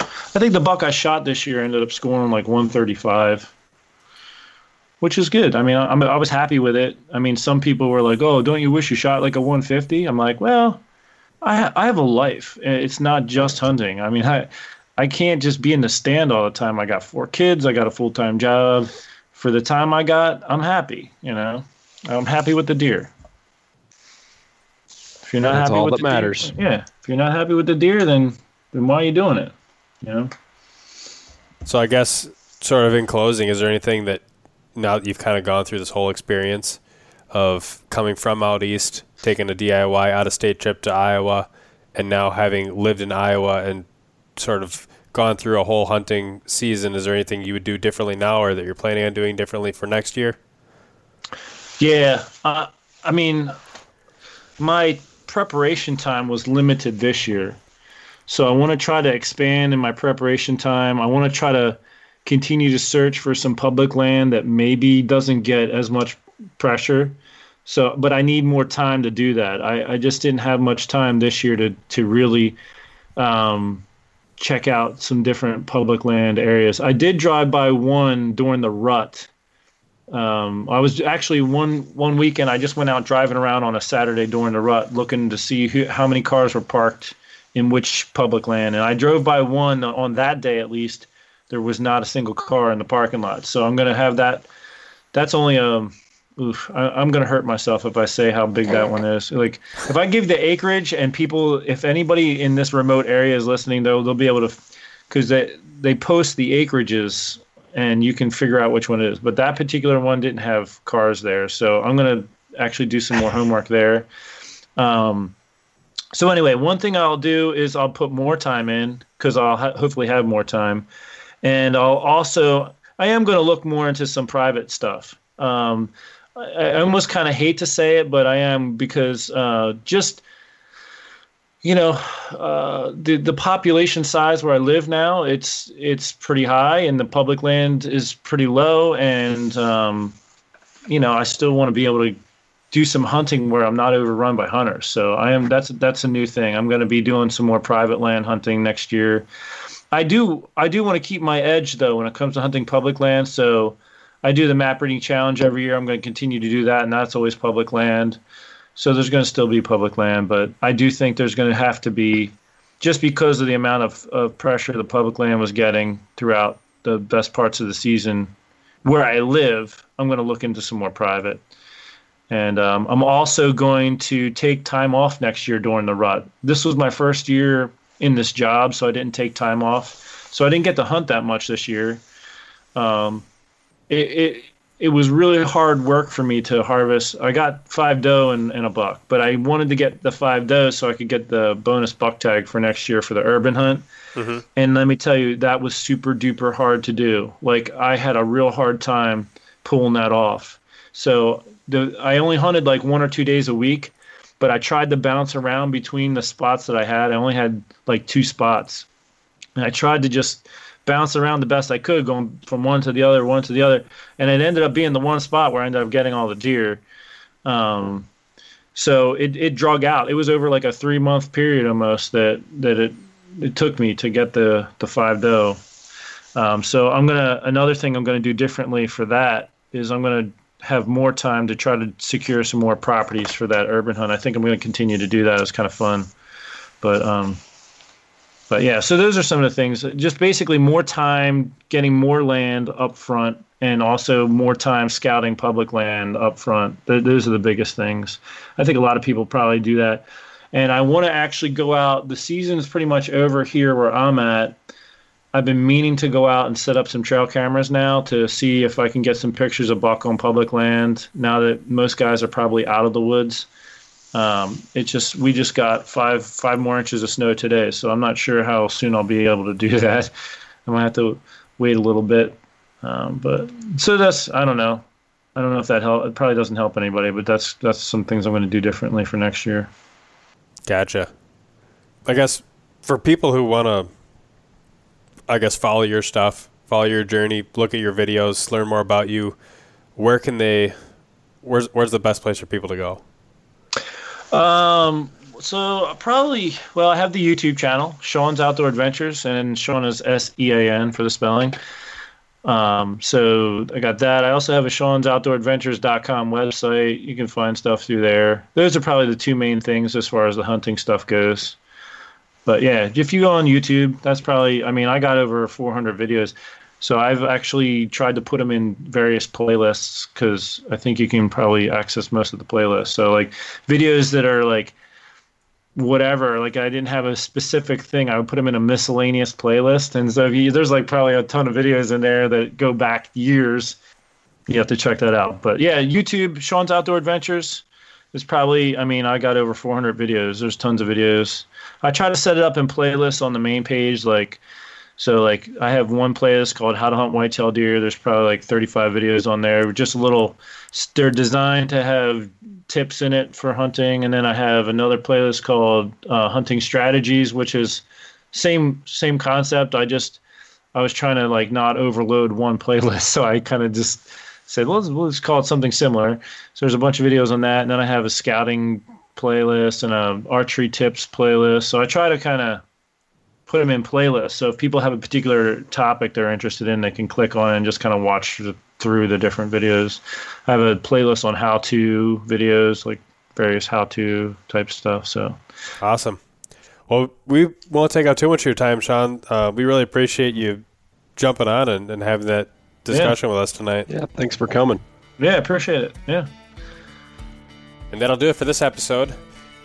I think the buck I shot this year ended up scoring like 135, which is good. I mean, I, I was happy with it. I mean, some people were like, "Oh, don't you wish you shot like a 150?" I'm like, well, I I have a life. It's not just hunting. I mean, I I can't just be in the stand all the time. I got four kids. I got a full time job. For the time I got, I'm happy. You know, I'm happy with the deer. If you're not That's happy all with that the matters. Deer, yeah. If you're not happy with the deer, then then why are you doing it? You know. So I guess, sort of in closing, is there anything that now that you've kind of gone through this whole experience of coming from out east, taking a DIY out of state trip to Iowa, and now having lived in Iowa and sort of gone through a whole hunting season, is there anything you would do differently now, or that you're planning on doing differently for next year? Yeah, uh, I mean, my preparation time was limited this year, so I want to try to expand in my preparation time. I want to try to continue to search for some public land that maybe doesn't get as much pressure. So, but I need more time to do that. I, I just didn't have much time this year to to really um, check out some different public land areas. I did drive by one during the rut. Um, I was actually one one weekend. I just went out driving around on a Saturday during the rut, looking to see who, how many cars were parked in which public land. And I drove by one on that day at least. There was not a single car in the parking lot. So I'm going to have that. That's only a um, oof, I, am going to hurt myself if I say how big that one is. Like, if I give the acreage and people, if anybody in this remote area is listening, though, they'll be able to, because they they post the acreages and you can figure out which one it is. But that particular one didn't have cars there, so I'm going to actually do some more homework there. Um, so anyway, one thing I'll do is I'll put more time in because I'll ha- hopefully have more time, and I'll also I am going to look more into some private stuff. Um, I, almost kind of hate to say it, but I am because uh, just you know uh, the the population size where I live now it's it's pretty high, and the public land is pretty low, and um, you know I still want to be able to do some hunting where I'm not overrun by hunters. So I am that's that's a new thing. I'm going to be doing some more private land hunting next year. I do I do want to keep my edge though when it comes to hunting public land. So I do the map reading challenge every year. I'm going to continue to do that, and that's always public land. So there's going to still be public land, but I do think there's going to have to be, just because of the amount of, of pressure the public land was getting throughout the best parts of the season, where I live, I'm going to look into some more private. And um, I'm also going to take time off next year during the rut. This was my first year in this job, so I didn't take time off. So I didn't get to hunt that much this year. Um, it, it it was really hard work for me to harvest. I got five doe and, and, a buck, but I wanted to get the five doe so I could get the bonus buck tag for next year for the urban hunt. Mm-hmm. And let me tell you, that was super duper hard to do. Like I had a real hard time pulling that off. So the I only hunted like one or two days a week, but I tried to bounce around between the spots that I had. I only had like two spots, and I tried to just bounce around the best I could, going from one to the other, one to the other, and it ended up being the one spot where I ended up getting all the deer. Um, so it it drug out. It was over like a three month period almost that that it it took me to get the the five doe. Um, so I'm gonna another thing I'm gonna do differently for that is I'm gonna have more time to try to secure some more properties for that urban hunt. I think I'm to continue to do that. It's kind of fun, but um, but yeah. So those are some of the things. Just basically more time getting more land up front, and also more time scouting public land up front. Those are the biggest things. I think a lot of people probably do that. And I want to actually go out. The season's pretty much over here where I'm at I've been meaning to go out and set up some trail cameras now to see if I can get some pictures of buck on public land. Now that most guys are probably out of the woods, um, it just we just got five five more inches of snow today, so I'm not sure how soon I'll be able to do that. I might have to wait a little bit, um, but so that's I don't know. I don't know if that help. It probably doesn't help anybody, but that's that's some things I'm going to do differently for next year. Gotcha. I guess for people who want to I guess follow your stuff, follow your journey, look at your videos, learn more about you. Where can they? Where's Where's the best place for people to go? Um. So probably, well, I have the YouTube channel, Sean's Outdoor Adventures, and Sean is S E A N for the spelling. Um, so I got that. I also have a Sean's Outdoor Adventures.com website. You can find stuff through there. Those are probably the two main things as far as the hunting stuff goes. But yeah, if you go on YouTube, that's probably. I mean, I got over 400 videos, so I've actually tried to put them in various playlists because I think you can probably access most of the playlists. So like videos that are like whatever. Like I didn't have a specific thing. I would put them in a miscellaneous playlist, and so you, there's like probably a ton of videos in there that go back years. You have to check that out. But yeah, YouTube, Sean's Outdoor Adventures is probably. I mean, I got over 400 videos. There's tons of videos. I try to set it up in playlists on the main page, like so like I have one playlist called How to Hunt Whitetail Deer. There's probably like 35 videos on there. Just a little. They're designed to have tips in it for hunting, and then I have another playlist called uh, Hunting Strategies, which is same same concept. I just I was trying to like not overload one playlist, so I kind of just said, well, let's, let's call it something similar. So there's a bunch of videos on that, and then I have a scouting playlist and a archery tips playlist. So I try to kind of put them in playlists. So if people have a particular topic they're interested in, they can click on and just kind of watch through the different videos. I have a playlist on how-to videos, like various how-to type stuff. So awesome. Well, we won't take up too much of your time, Sean. Uh, we really appreciate you jumping on and, and having that discussion yeah. with us tonight. Yeah, thanks for coming. Yeah, appreciate it. Yeah. And that'll do it for this episode.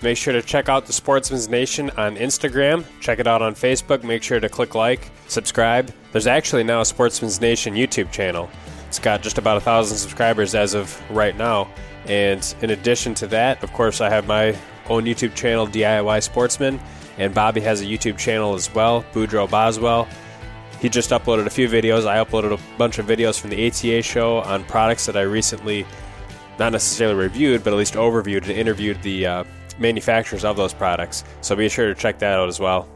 Make sure to check out the Sportsman's Nation on Instagram. Check it out on Facebook. Make sure to click like, subscribe. There's actually now a Sportsman's Nation YouTube channel. It's got just about a thousand subscribers as of right now. And in addition to that, of course, I have my own YouTube channel, DIY Sportsman, and Bobby has a YouTube channel as well, Boudreaux Boswell. He just uploaded a few videos. I uploaded a bunch of videos from the ATA show on products that I recently, not necessarily reviewed, but at least overviewed and interviewed the uh, manufacturers of those products. So be sure to check that out as well.